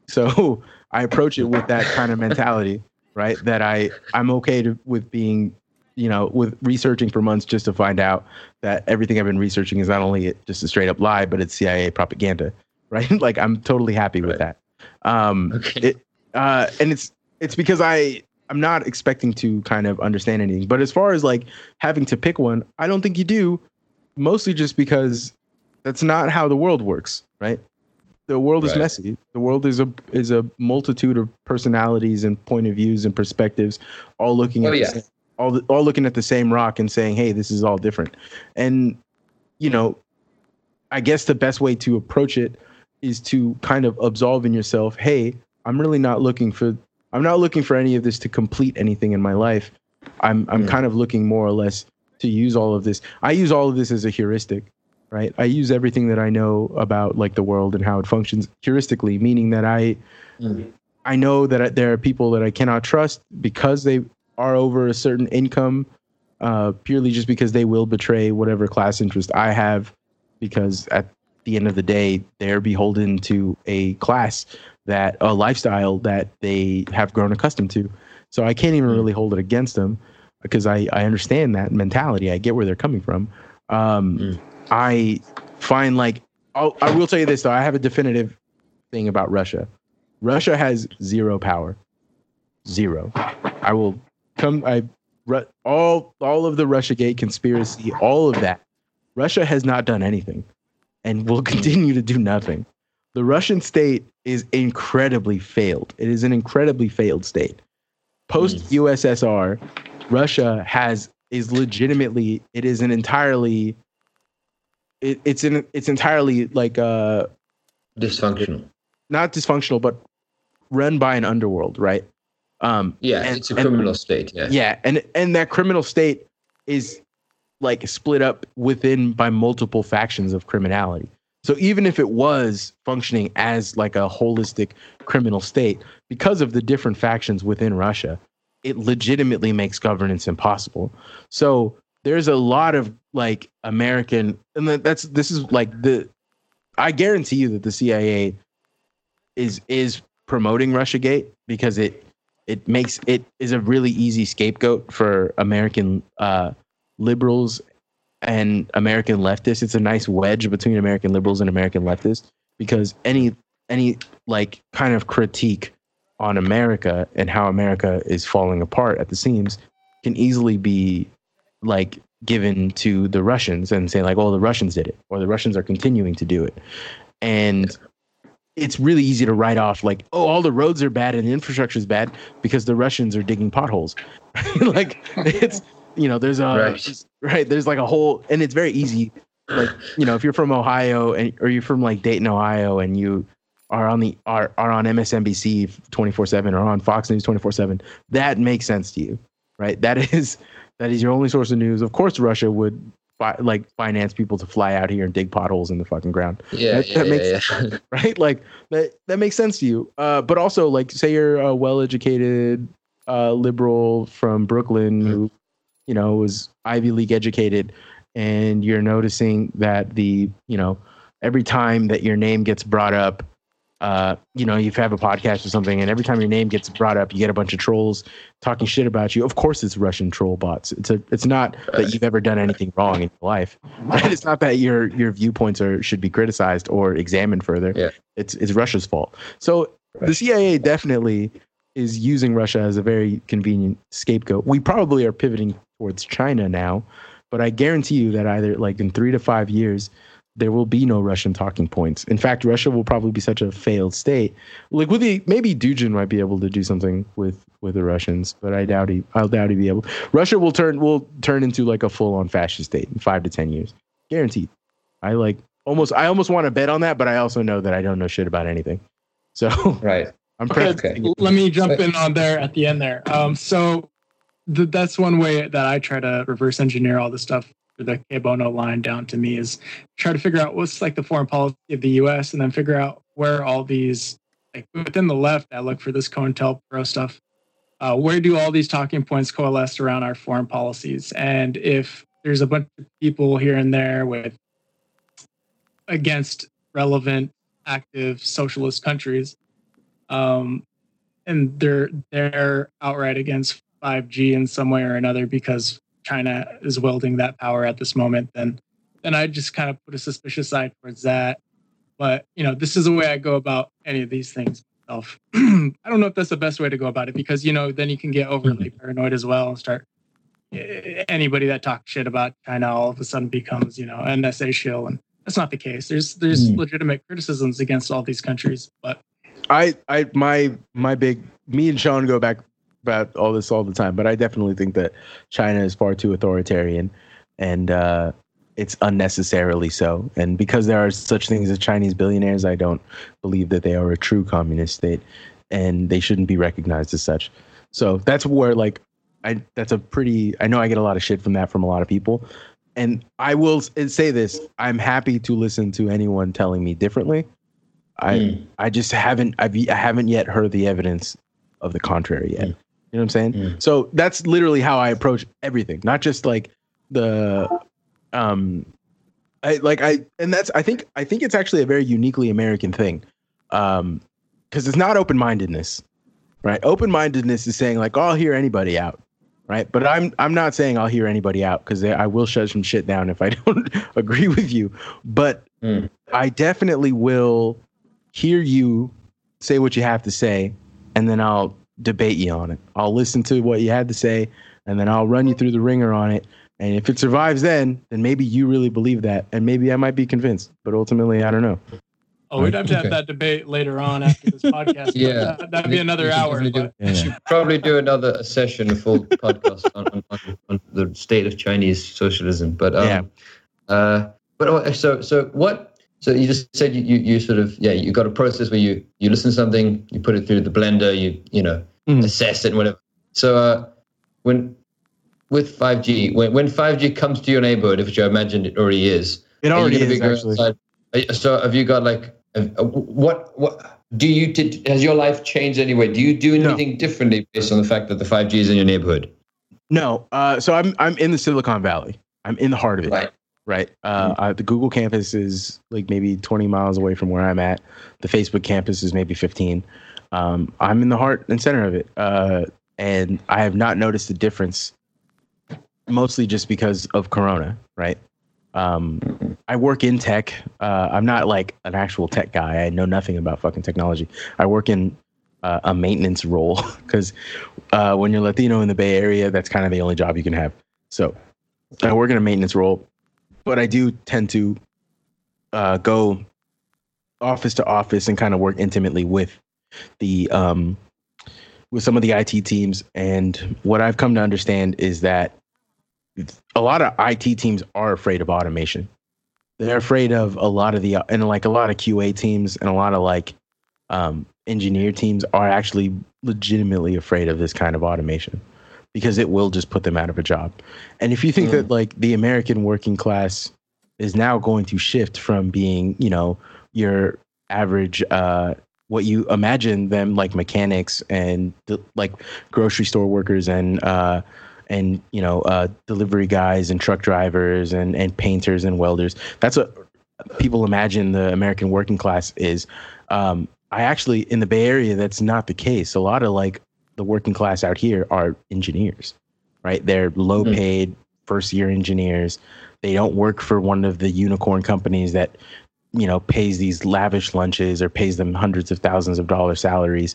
So I approach it with that kind of mentality, right? That I I'm okay to, with being, you know, with researching for months just to find out that everything I've been researching is not only just a straight up lie, but it's CIA propaganda, right? like I'm totally happy right. with that. Um, okay. It, uh, and it's it's because I I'm not expecting to kind of understand anything. But as far as like having to pick one, I don't think you do. Mostly just because that's not how the world works, right? The world is messy. The world is a is a multitude of personalities and point of views and perspectives, all looking oh, at yeah. same, all the, all looking at the same rock and saying, "Hey, this is all different." And you know, I guess the best way to approach it is to kind of absolve in yourself, "Hey, I'm really not looking for I'm not looking for any of this to complete anything in my life. I'm I'm mm. kind of looking more or less to use all of this. I use all of this as a heuristic right? I use everything that I know about like the world and how it functions heuristically, meaning that I mm. I know that there are people that I cannot trust because they are over a certain income uh, purely just because they will betray whatever class interest I have, because at the end of the day, they're beholden to a class that a lifestyle that they have grown accustomed to. So I can't even hmm. really hold it against them because I, I understand that mentality. I get where they're coming from. Um, mm. I find like I'll, I will tell you this though. I have a definitive thing about Russia. Russia has zero power. Zero. I will come. I all all of the RussiaGate conspiracy, all of that. Russia has not done anything, and will continue to do nothing. The Russian state is incredibly failed. It is an incredibly failed state. Post USSR, Russia has is legitimately it is an entirely it, it's an it's entirely like uh dysfunctional. Not dysfunctional, but run by an underworld, right? Um, yeah, and, it's a criminal and, state. Yeah, yeah, and and that criminal state is like split up within by multiple factions of criminality. So even if it was functioning as like a holistic criminal state, because of the different factions within Russia, it legitimately makes governance impossible. So there's a lot of like American, and that's this is like the. I guarantee you that the CIA is is promoting RussiaGate because it it makes it is a really easy scapegoat for American uh, liberals and American leftists. It's a nice wedge between American liberals and American leftists because any any like kind of critique on America and how America is falling apart at the seams can easily be like given to the Russians and say like, "Oh, the Russians did it," or the Russians are continuing to do it, and it's really easy to write off like, "Oh, all the roads are bad and the infrastructure is bad because the Russians are digging potholes." like it's you know, there's a right. right. There's like a whole, and it's very easy. Like you know, if you're from Ohio and or you're from like Dayton, Ohio, and you are on the are, are on MSNBC 24 7 or on Fox News 24 7, that makes sense to you, right? That is that is your only source of news. Of course, Russia would fi- like finance people to fly out here and dig potholes in the fucking ground. Yeah, that, yeah, that makes yeah, sense, right. Like that that makes sense to you. Uh, but also like say you're a well-educated uh, liberal from Brooklyn mm-hmm. who you know was Ivy League educated, and you're noticing that the you know every time that your name gets brought up uh, you know, you have a podcast or something, and every time your name gets brought up, you get a bunch of trolls talking shit about you. Of course, it's Russian troll bots. It's a, it's not that you've ever done anything wrong in your life. Right? It's not that your your viewpoints are should be criticized or examined further. Yeah. It's it's Russia's fault. So right. the CIA definitely is using Russia as a very convenient scapegoat. We probably are pivoting towards China now, but I guarantee you that either like in three to five years there will be no Russian talking points. In fact, Russia will probably be such a failed state. Like with the maybe Dugin might be able to do something with with the Russians, but I doubt he. I'll doubt he be able. Russia will turn will turn into like a full on fascist state in five to ten years, guaranteed. I like almost. I almost want to bet on that, but I also know that I don't know shit about anything. So right. I'm okay. Let me jump in on there at the end there. Um, so th- that's one way that I try to reverse engineer all this stuff the Cui Bono line down to me is try to figure out what's like the foreign policy of the U.S. and then figure out where all these like within the left. I look for this COINTELPRO stuff. Uh, where do all these talking points coalesce around our foreign policies? And if there's a bunch of people here and there with against relevant active socialist countries, um, and they're they're outright against 5G in some way or another because China is wielding that power at this moment, then then I just kind of put a suspicious eye towards that. But you know, this is the way I go about any of these things myself. I don't know if that's the best way to go about it because you know then you can get overly mm-hmm. paranoid as well and start eh, anybody that talks shit about China all of a sudden becomes you know an NSA shill and that's not the case. There's there's mm. legitimate criticisms against all these countries, but I I my my big me and Sean go back about all this all the time, but I definitely think that China is far too authoritarian, and uh, it's unnecessarily so. And because there are such things as Chinese billionaires, I don't believe that they are a true communist state, and they shouldn't be recognized as such. So that's where like I that's a pretty I know I get a lot of shit from that from a lot of people. And I will say this, I'm happy to listen to anyone telling me differently. I mm. I just haven't I've, I haven't yet heard the evidence of the contrary yet. Mm. You know what I'm saying? Mm. So that's literally how I approach everything, not just like the um I like I and that's I think I think it's actually a very uniquely American thing. Um because it's not open-mindedness. Right? Open-mindedness is saying like, oh, I'll hear anybody out. Right? But I'm I'm not saying I'll hear anybody out because I will shut some shit down if I don't agree with you. But mm. I definitely will hear you say what you have to say, and then I'll debate you on it. I'll listen to what you had to say, and then I'll run you through the ringer on it. And if it survives, then then maybe you really believe that, and maybe I might be convinced. But ultimately, I don't know. Oh, we'd have to have that debate later on after this podcast. yeah, that, would be another hour. Do, yeah. should probably do another session, a full podcast on, on, on, the state of Chinese socialism. But um, yeah. Uh, but oh, so so what so you just said you, you, you sort of yeah you got a process where you you listen to something you put it through the blender you you know mm. assess it and whatever. So uh, when with 5G when when 5G comes to your neighborhood, which I imagine it already is, it already is actually. Outside, so have you got like uh, what what do you did, has your life changed anyway? Do you do anything no. differently based on the fact that the 5G is in your neighborhood? No. Uh, so I'm I'm in the Silicon Valley. I'm in the heart of it. Right right? Uh, mm-hmm. uh, the Google campus is like maybe 20 miles away from where I'm at. The Facebook campus is maybe 15. Um, I'm in the heart and center of it, uh, and I have not noticed a difference. Mostly just because of Corona, right? Um. I work in tech. Uh, I'm not like an actual tech guy. I know nothing about fucking technology. I work in uh, a maintenance role because uh, when you're Latino in the Bay Area, that's kind of the only job you can have. So I work in a maintenance role but I do tend to uh, go office to office and kind of work intimately with the um, with some of the IT teams. And what I've come to understand is that a lot of IT teams are afraid of automation. They're afraid of a lot of the and like a lot of QA teams and a lot of like um, engineer teams are actually legitimately afraid of this kind of automation because it will just put them out of a job. And if you think mm. that like the American working class is now going to shift from being, you know, your average uh what you imagine them like mechanics and like grocery store workers and uh and you know uh delivery guys and truck drivers and and painters and welders. That's what people imagine the American working class is. Um I actually in the Bay Area that's not the case. A lot of like the working class out here are engineers, right? They're low hmm. paid mm-hmm. first year engineers. They don't work for one of the unicorn companies that, you know, pays these lavish lunches or pays them hundreds of thousands of dollar salaries.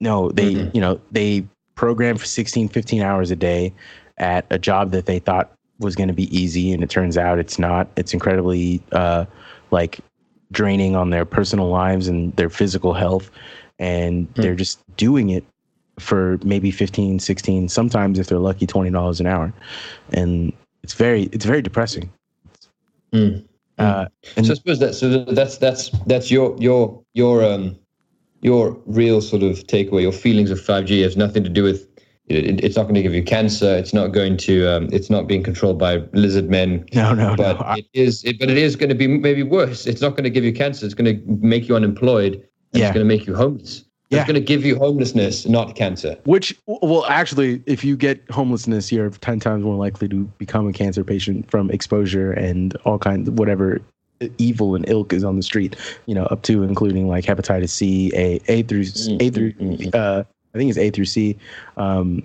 No, they, mm-hmm. you know, they program for 16, 15 hours a day at a job that they thought was going to be easy. And it turns out it's not. It's incredibly, uh, like, draining on their personal lives and their physical health. And mm-hmm. they're just doing it for maybe 15 16 sometimes if they're lucky $20 an hour and it's very it's very depressing mm. Uh, and so I suppose that so that's that's that's your your your um your real sort of takeaway. Your feelings of five G has nothing to do with it, it's not going to give you cancer. It's not going to. Um, it's not being controlled by lizard men. No, no, but no. it is. It, but it is going to be maybe worse. It's not going to give you cancer. It's going to make you unemployed. yeah. It's going to make you homeless. Yeah. It's going to give you homelessness, not cancer. Which, well, actually, if you get homelessness, you're 10 times more likely to become a cancer patient from exposure and all kinds of whatever evil and ilk is on the street, you know, up to including like hepatitis C, A, A through, A through, mm-hmm. uh, I think it's A through C, um,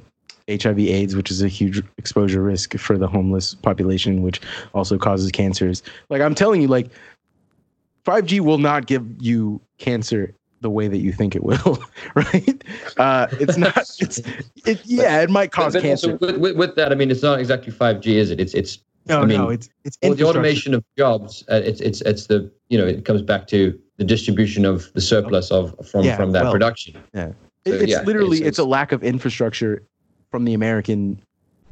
HIV AIDS, which is a huge exposure risk for the homeless population, which also causes cancers. Like I'm telling you, like 5G will not give you cancer the way that you think it will, right? Uh, it's not. It's it. Yeah, it might cause but, but cancer. With, with, with, that, I mean, it's not exactly five G, is it? It's it's. No, I mean, no, it's it's well, the automation of jobs. Uh, it's it's it's the you know it comes back to the distribution of the surplus of from yeah, from that well, production. Yeah, so, it's yeah, literally it's, it's, it's a lack of infrastructure from the American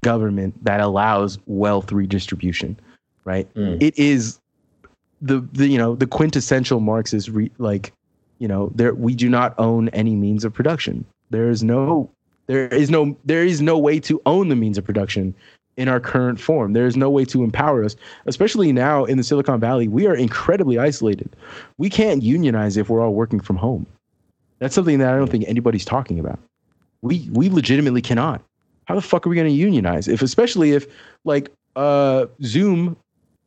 government that allows wealth redistribution, right? Mm. It is the the you know the quintessential Marxist re, like you know there we do not own any means of production. There is no there is no there is no way to own the means of production in our current form. There is no way to empower us especially now in the silicon valley. We are incredibly isolated. We can't unionize if we're all working from home. That's something that i don't think anybody's talking about. We we legitimately cannot. How the fuck are we going to unionize? If especially if like uh, Zoom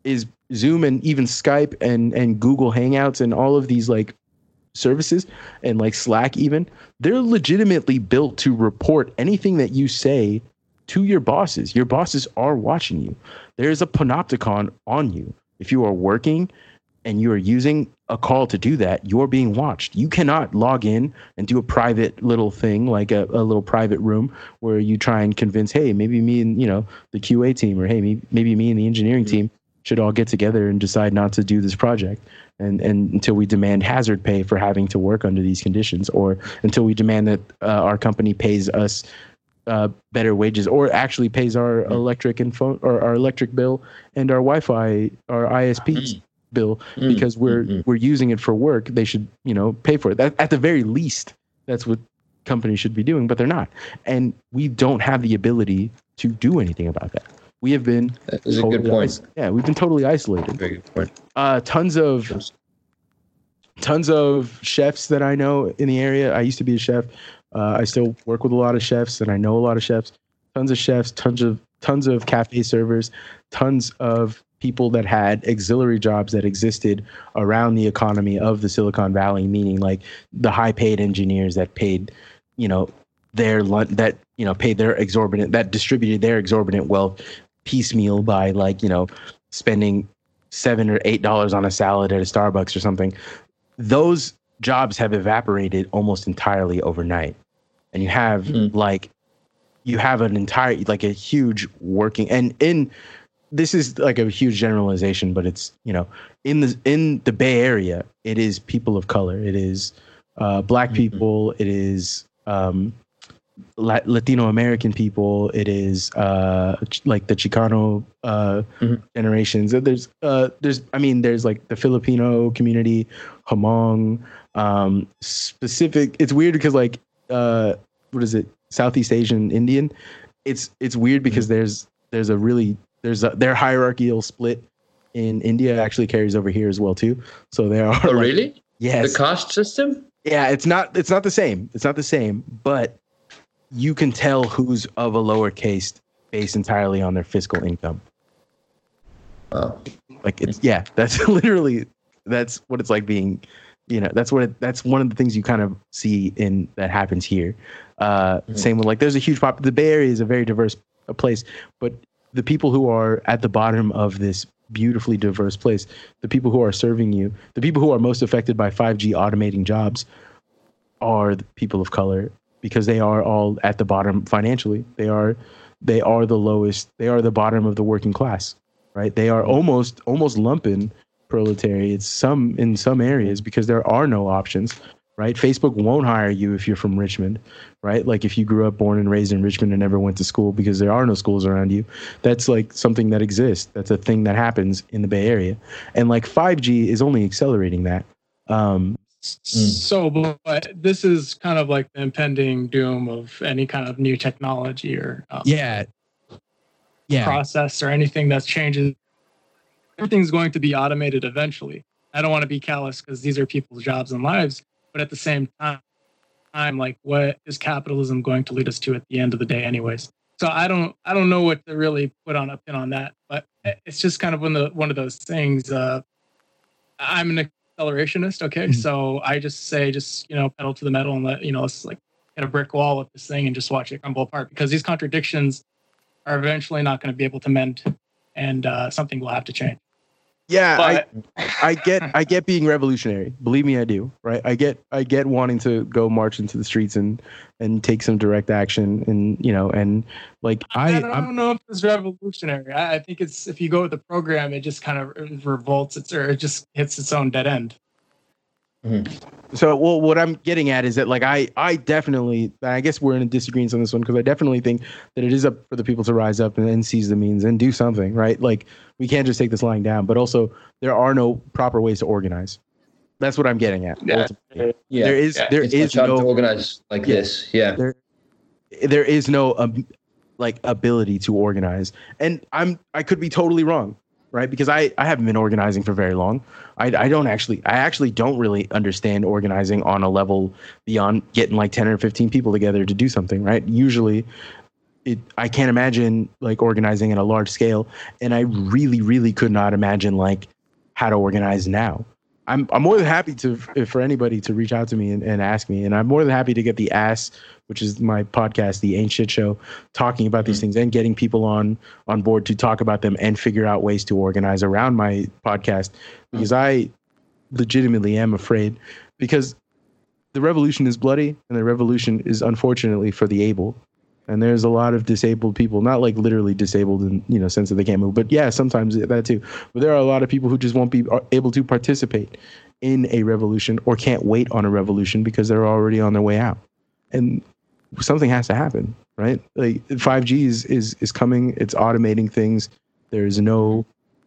is Zoom and even Skype and and Google Hangouts and all of these like services and like Slack even they're legitimately built to report anything that you say to your bosses. Your bosses are watching you. There's a panopticon on you. If you are working and you are using a call to do that, you're being watched. You cannot log in and do a private little thing like a, a little private room where you try and convince, hey, maybe me and you know the QA team or hey, maybe, maybe me and the engineering mm-hmm. team should all get together and decide not to do this project and, and until we demand hazard pay for having to work under these conditions or until we demand that uh, our company pays us uh, better wages or actually pays our mm-hmm. electric and phone or our electric bill and our Wi-Fi, our ISP mm-hmm. bill mm-hmm. because we're mm-hmm. we're using it for work. They should you know pay for it. That, at the very least, that's what companies should be doing, but they're not, and we don't have the ability to do anything about that. We have been. That is totally a good point. Yeah, we've been totally isolated. Very good point. Uh, tons of tons of chefs that I know in the area. I used to be a chef. Uh, I still work with a lot of chefs, and I know a lot of chefs. Tons of chefs, tons of tons of cafe servers, tons of people that had auxiliary jobs that existed around the economy of the Silicon Valley, meaning like the high paid engineers that paid, you know, their that you know paid their exorbitant that distributed their exorbitant wealth piecemeal by like you know spending seven or eight dollars on a salad at a Starbucks or something. Those jobs have evaporated almost entirely overnight and you have mm. like you have an entire like a huge working and in this is like a huge generalization but it's you know in the in the bay area it is people of color it is uh, black mm-hmm. people it is um, latino american people it is uh, like the chicano uh, mm-hmm. generations there's uh, there's i mean there's like the filipino community Hmong um, specific. It's weird because like uh, what is it? Southeast Asian Indian. It's it's weird because mm-hmm. there's there's a really there's a their hierarchical split in India actually carries over here as well too. So there are. Oh like, really? Yes. The caste system. Yeah, it's not it's not the same. It's not the same, but you can tell who's of a lower caste based entirely on their fiscal income. Wow. Like it's yeah, that's literally that's what it's like being you know that's what it, that's one of the things you kind of see in that happens here uh mm-hmm. same with like there's a huge pop the bay area is a very diverse uh, place but the people who are at the bottom of this beautifully diverse place the people who are serving you the people who are most affected by 5g automating jobs are the people of color because they are all at the bottom financially. They are they are the lowest they are the bottom of the working class right? They are almost almost lumpen proletariat some in some areas because there are no options right? Facebook won't hire you if you're from richmond right? Like if you grew up born and raised in richmond and never went to school because there are no schools around you that's like something that exists. That's a thing that happens in the bay area. And like 5g is only accelerating that. Um so but this is kind of like the impending doom of any kind of new technology or um, yeah yeah process or anything that changes everything's going to be automated eventually. I don't want to be callous because these are people's jobs and lives, but at the same time, I'm like, what is capitalism going to lead us to at the end of the day, anyways? So I don't, I don't know what to really put on a pin on that, but it's just kind of one of the, one of those things. Uh, I'm an accelerationist, okay, mm-hmm. so I just say, just you know, pedal to the metal and let you know, let's like hit a brick wall with this thing and just watch it crumble apart because these contradictions are eventually not going to be able to mend, and uh, something will have to change. Yeah, but, I, I get I get being revolutionary. Believe me, I do. Right? I get I get wanting to go march into the streets and and take some direct action and you know and like I I don't, I don't know if it's revolutionary. I, I, think it's if you go with the program, it just kind of revolts. It's or it just hits its own dead end. Mm-hmm. So, well, what I'm getting at is that, like, I, I definitely, I guess we're in a disagreement on this one because I definitely think that it is up for the people to rise up and, and seize the means and do something, right? Like, we can't just take this lying down, but also there are no proper ways to organize. That's what I'm getting at. Yeah, yeah. There is, yeah. there it's is no organize like yeah, this. Yeah, there, there is no um, like ability to organize, and I'm, I could be totally wrong. Right? Because I, I haven't been organizing for very long. I, I don't actually I actually don't really understand organizing on a level beyond getting like 10 or 15 people together to do something, right? Usually it I can't imagine like organizing at a large scale and I really really could not imagine like how to organize now. I'm I'm more than happy to for anybody to reach out to me and, and ask me, and I'm more than happy to get the ass, which is my podcast, the Ain't Shit Show, talking about these mm-hmm. things and getting people on on board to talk about them and figure out ways to organize around my podcast because mm-hmm. I legitimately am afraid because the revolution is bloody and the revolution is unfortunately for the able and there's a lot of disabled people not like literally disabled in you know sense that they can't move but yeah sometimes that too but there are a lot of people who just won't be uh, able to participate in a revolution or can't wait on a revolution because they're already on their way out and something has to happen right like 5g is is, is coming it's automating things there's no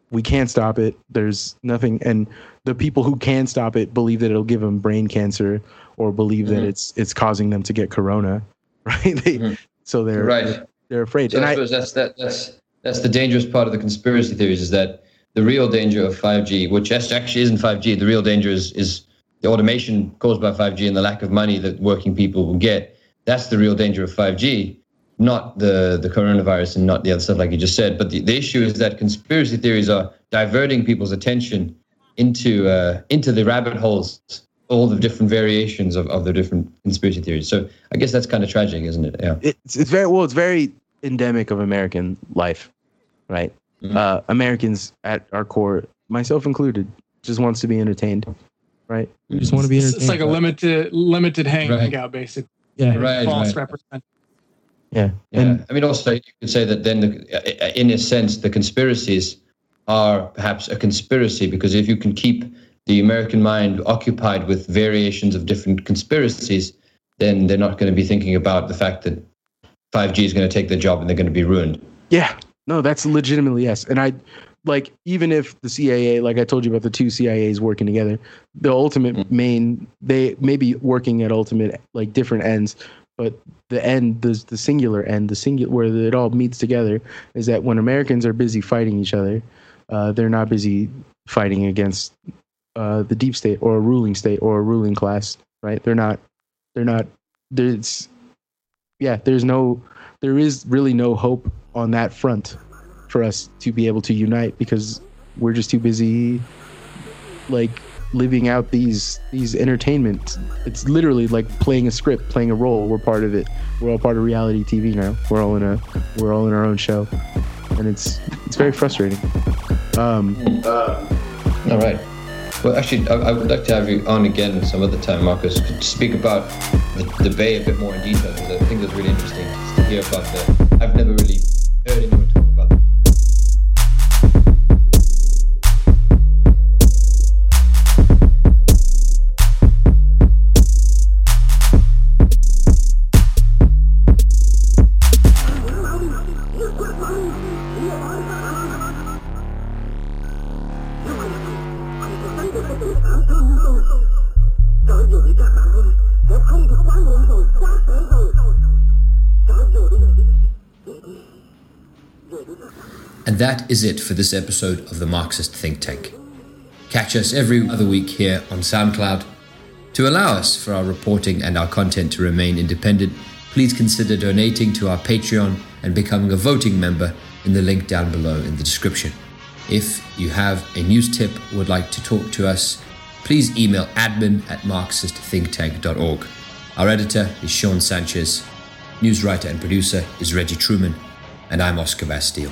we can't stop it there's nothing and the people who can stop it believe that it'll give them brain cancer or believe mm-hmm. that it's it's causing them to get corona right they mm-hmm. So they're right. They're afraid. So and I suppose I, that's that, that's that's the dangerous part of the conspiracy theories is that the real danger of 5G, which actually isn't 5G, the real danger is is the automation caused by 5G and the lack of money that working people will get. That's the real danger of 5G, not the the coronavirus and not the other stuff like you just said. But the, the issue is that conspiracy theories are diverting people's attention into uh, into the rabbit holes all the different variations of, of the different conspiracy theories. So I guess that's kind of tragic, isn't it? Yeah. It's it's very well. It's very endemic of American life, right? Mm-hmm. Uh, Americans at our core, myself included, just wants to be entertained, right? We just want to be entertained. It's like a limited limited hangout, right. basically. Yeah. Right. False right. representation. Yeah. yeah. And I mean, also you could say that then, the, in a sense, the conspiracies are perhaps a conspiracy because if you can keep the American mind occupied with variations of different conspiracies, then they're not going to be thinking about the fact that 5G is going to take their job and they're going to be ruined. Yeah, no, that's legitimately yes. And I like even if the CIA, like I told you about the two CIAs working together, the ultimate mm-hmm. main they may be working at ultimate like different ends, but the end, the the singular end, the singular where it all meets together is that when Americans are busy fighting each other, uh, they're not busy fighting against uh, the deep state or a ruling state or a ruling class, right? They're not, they're not, there's, yeah, there's no, there is really no hope on that front for us to be able to unite because we're just too busy, like living out these these entertainments. It's literally like playing a script, playing a role. We're part of it. We're all part of reality TV now. We're all in a we're all in our own show, and it's it's very frustrating. Um, uh, all right. Well, actually, I, I, would like to have you on again some other time, Marcos, to speak about the, the Bay a bit more in detail because I think it's really interesting to hear about the. I've never really heard anyone that is it for this episode of the Marxist Think Tank. Catch us every other week here on SoundCloud. To allow us for our reporting and our content to remain independent, please consider donating to our Patreon and becoming a voting member in the link down below in the description. If you have a news tip or would like to talk to us, please email admin at marxistthinktank.org. Our editor is Sean Sanchez. News writer and producer is Reggie Truman. And I'm Oscar Bastille.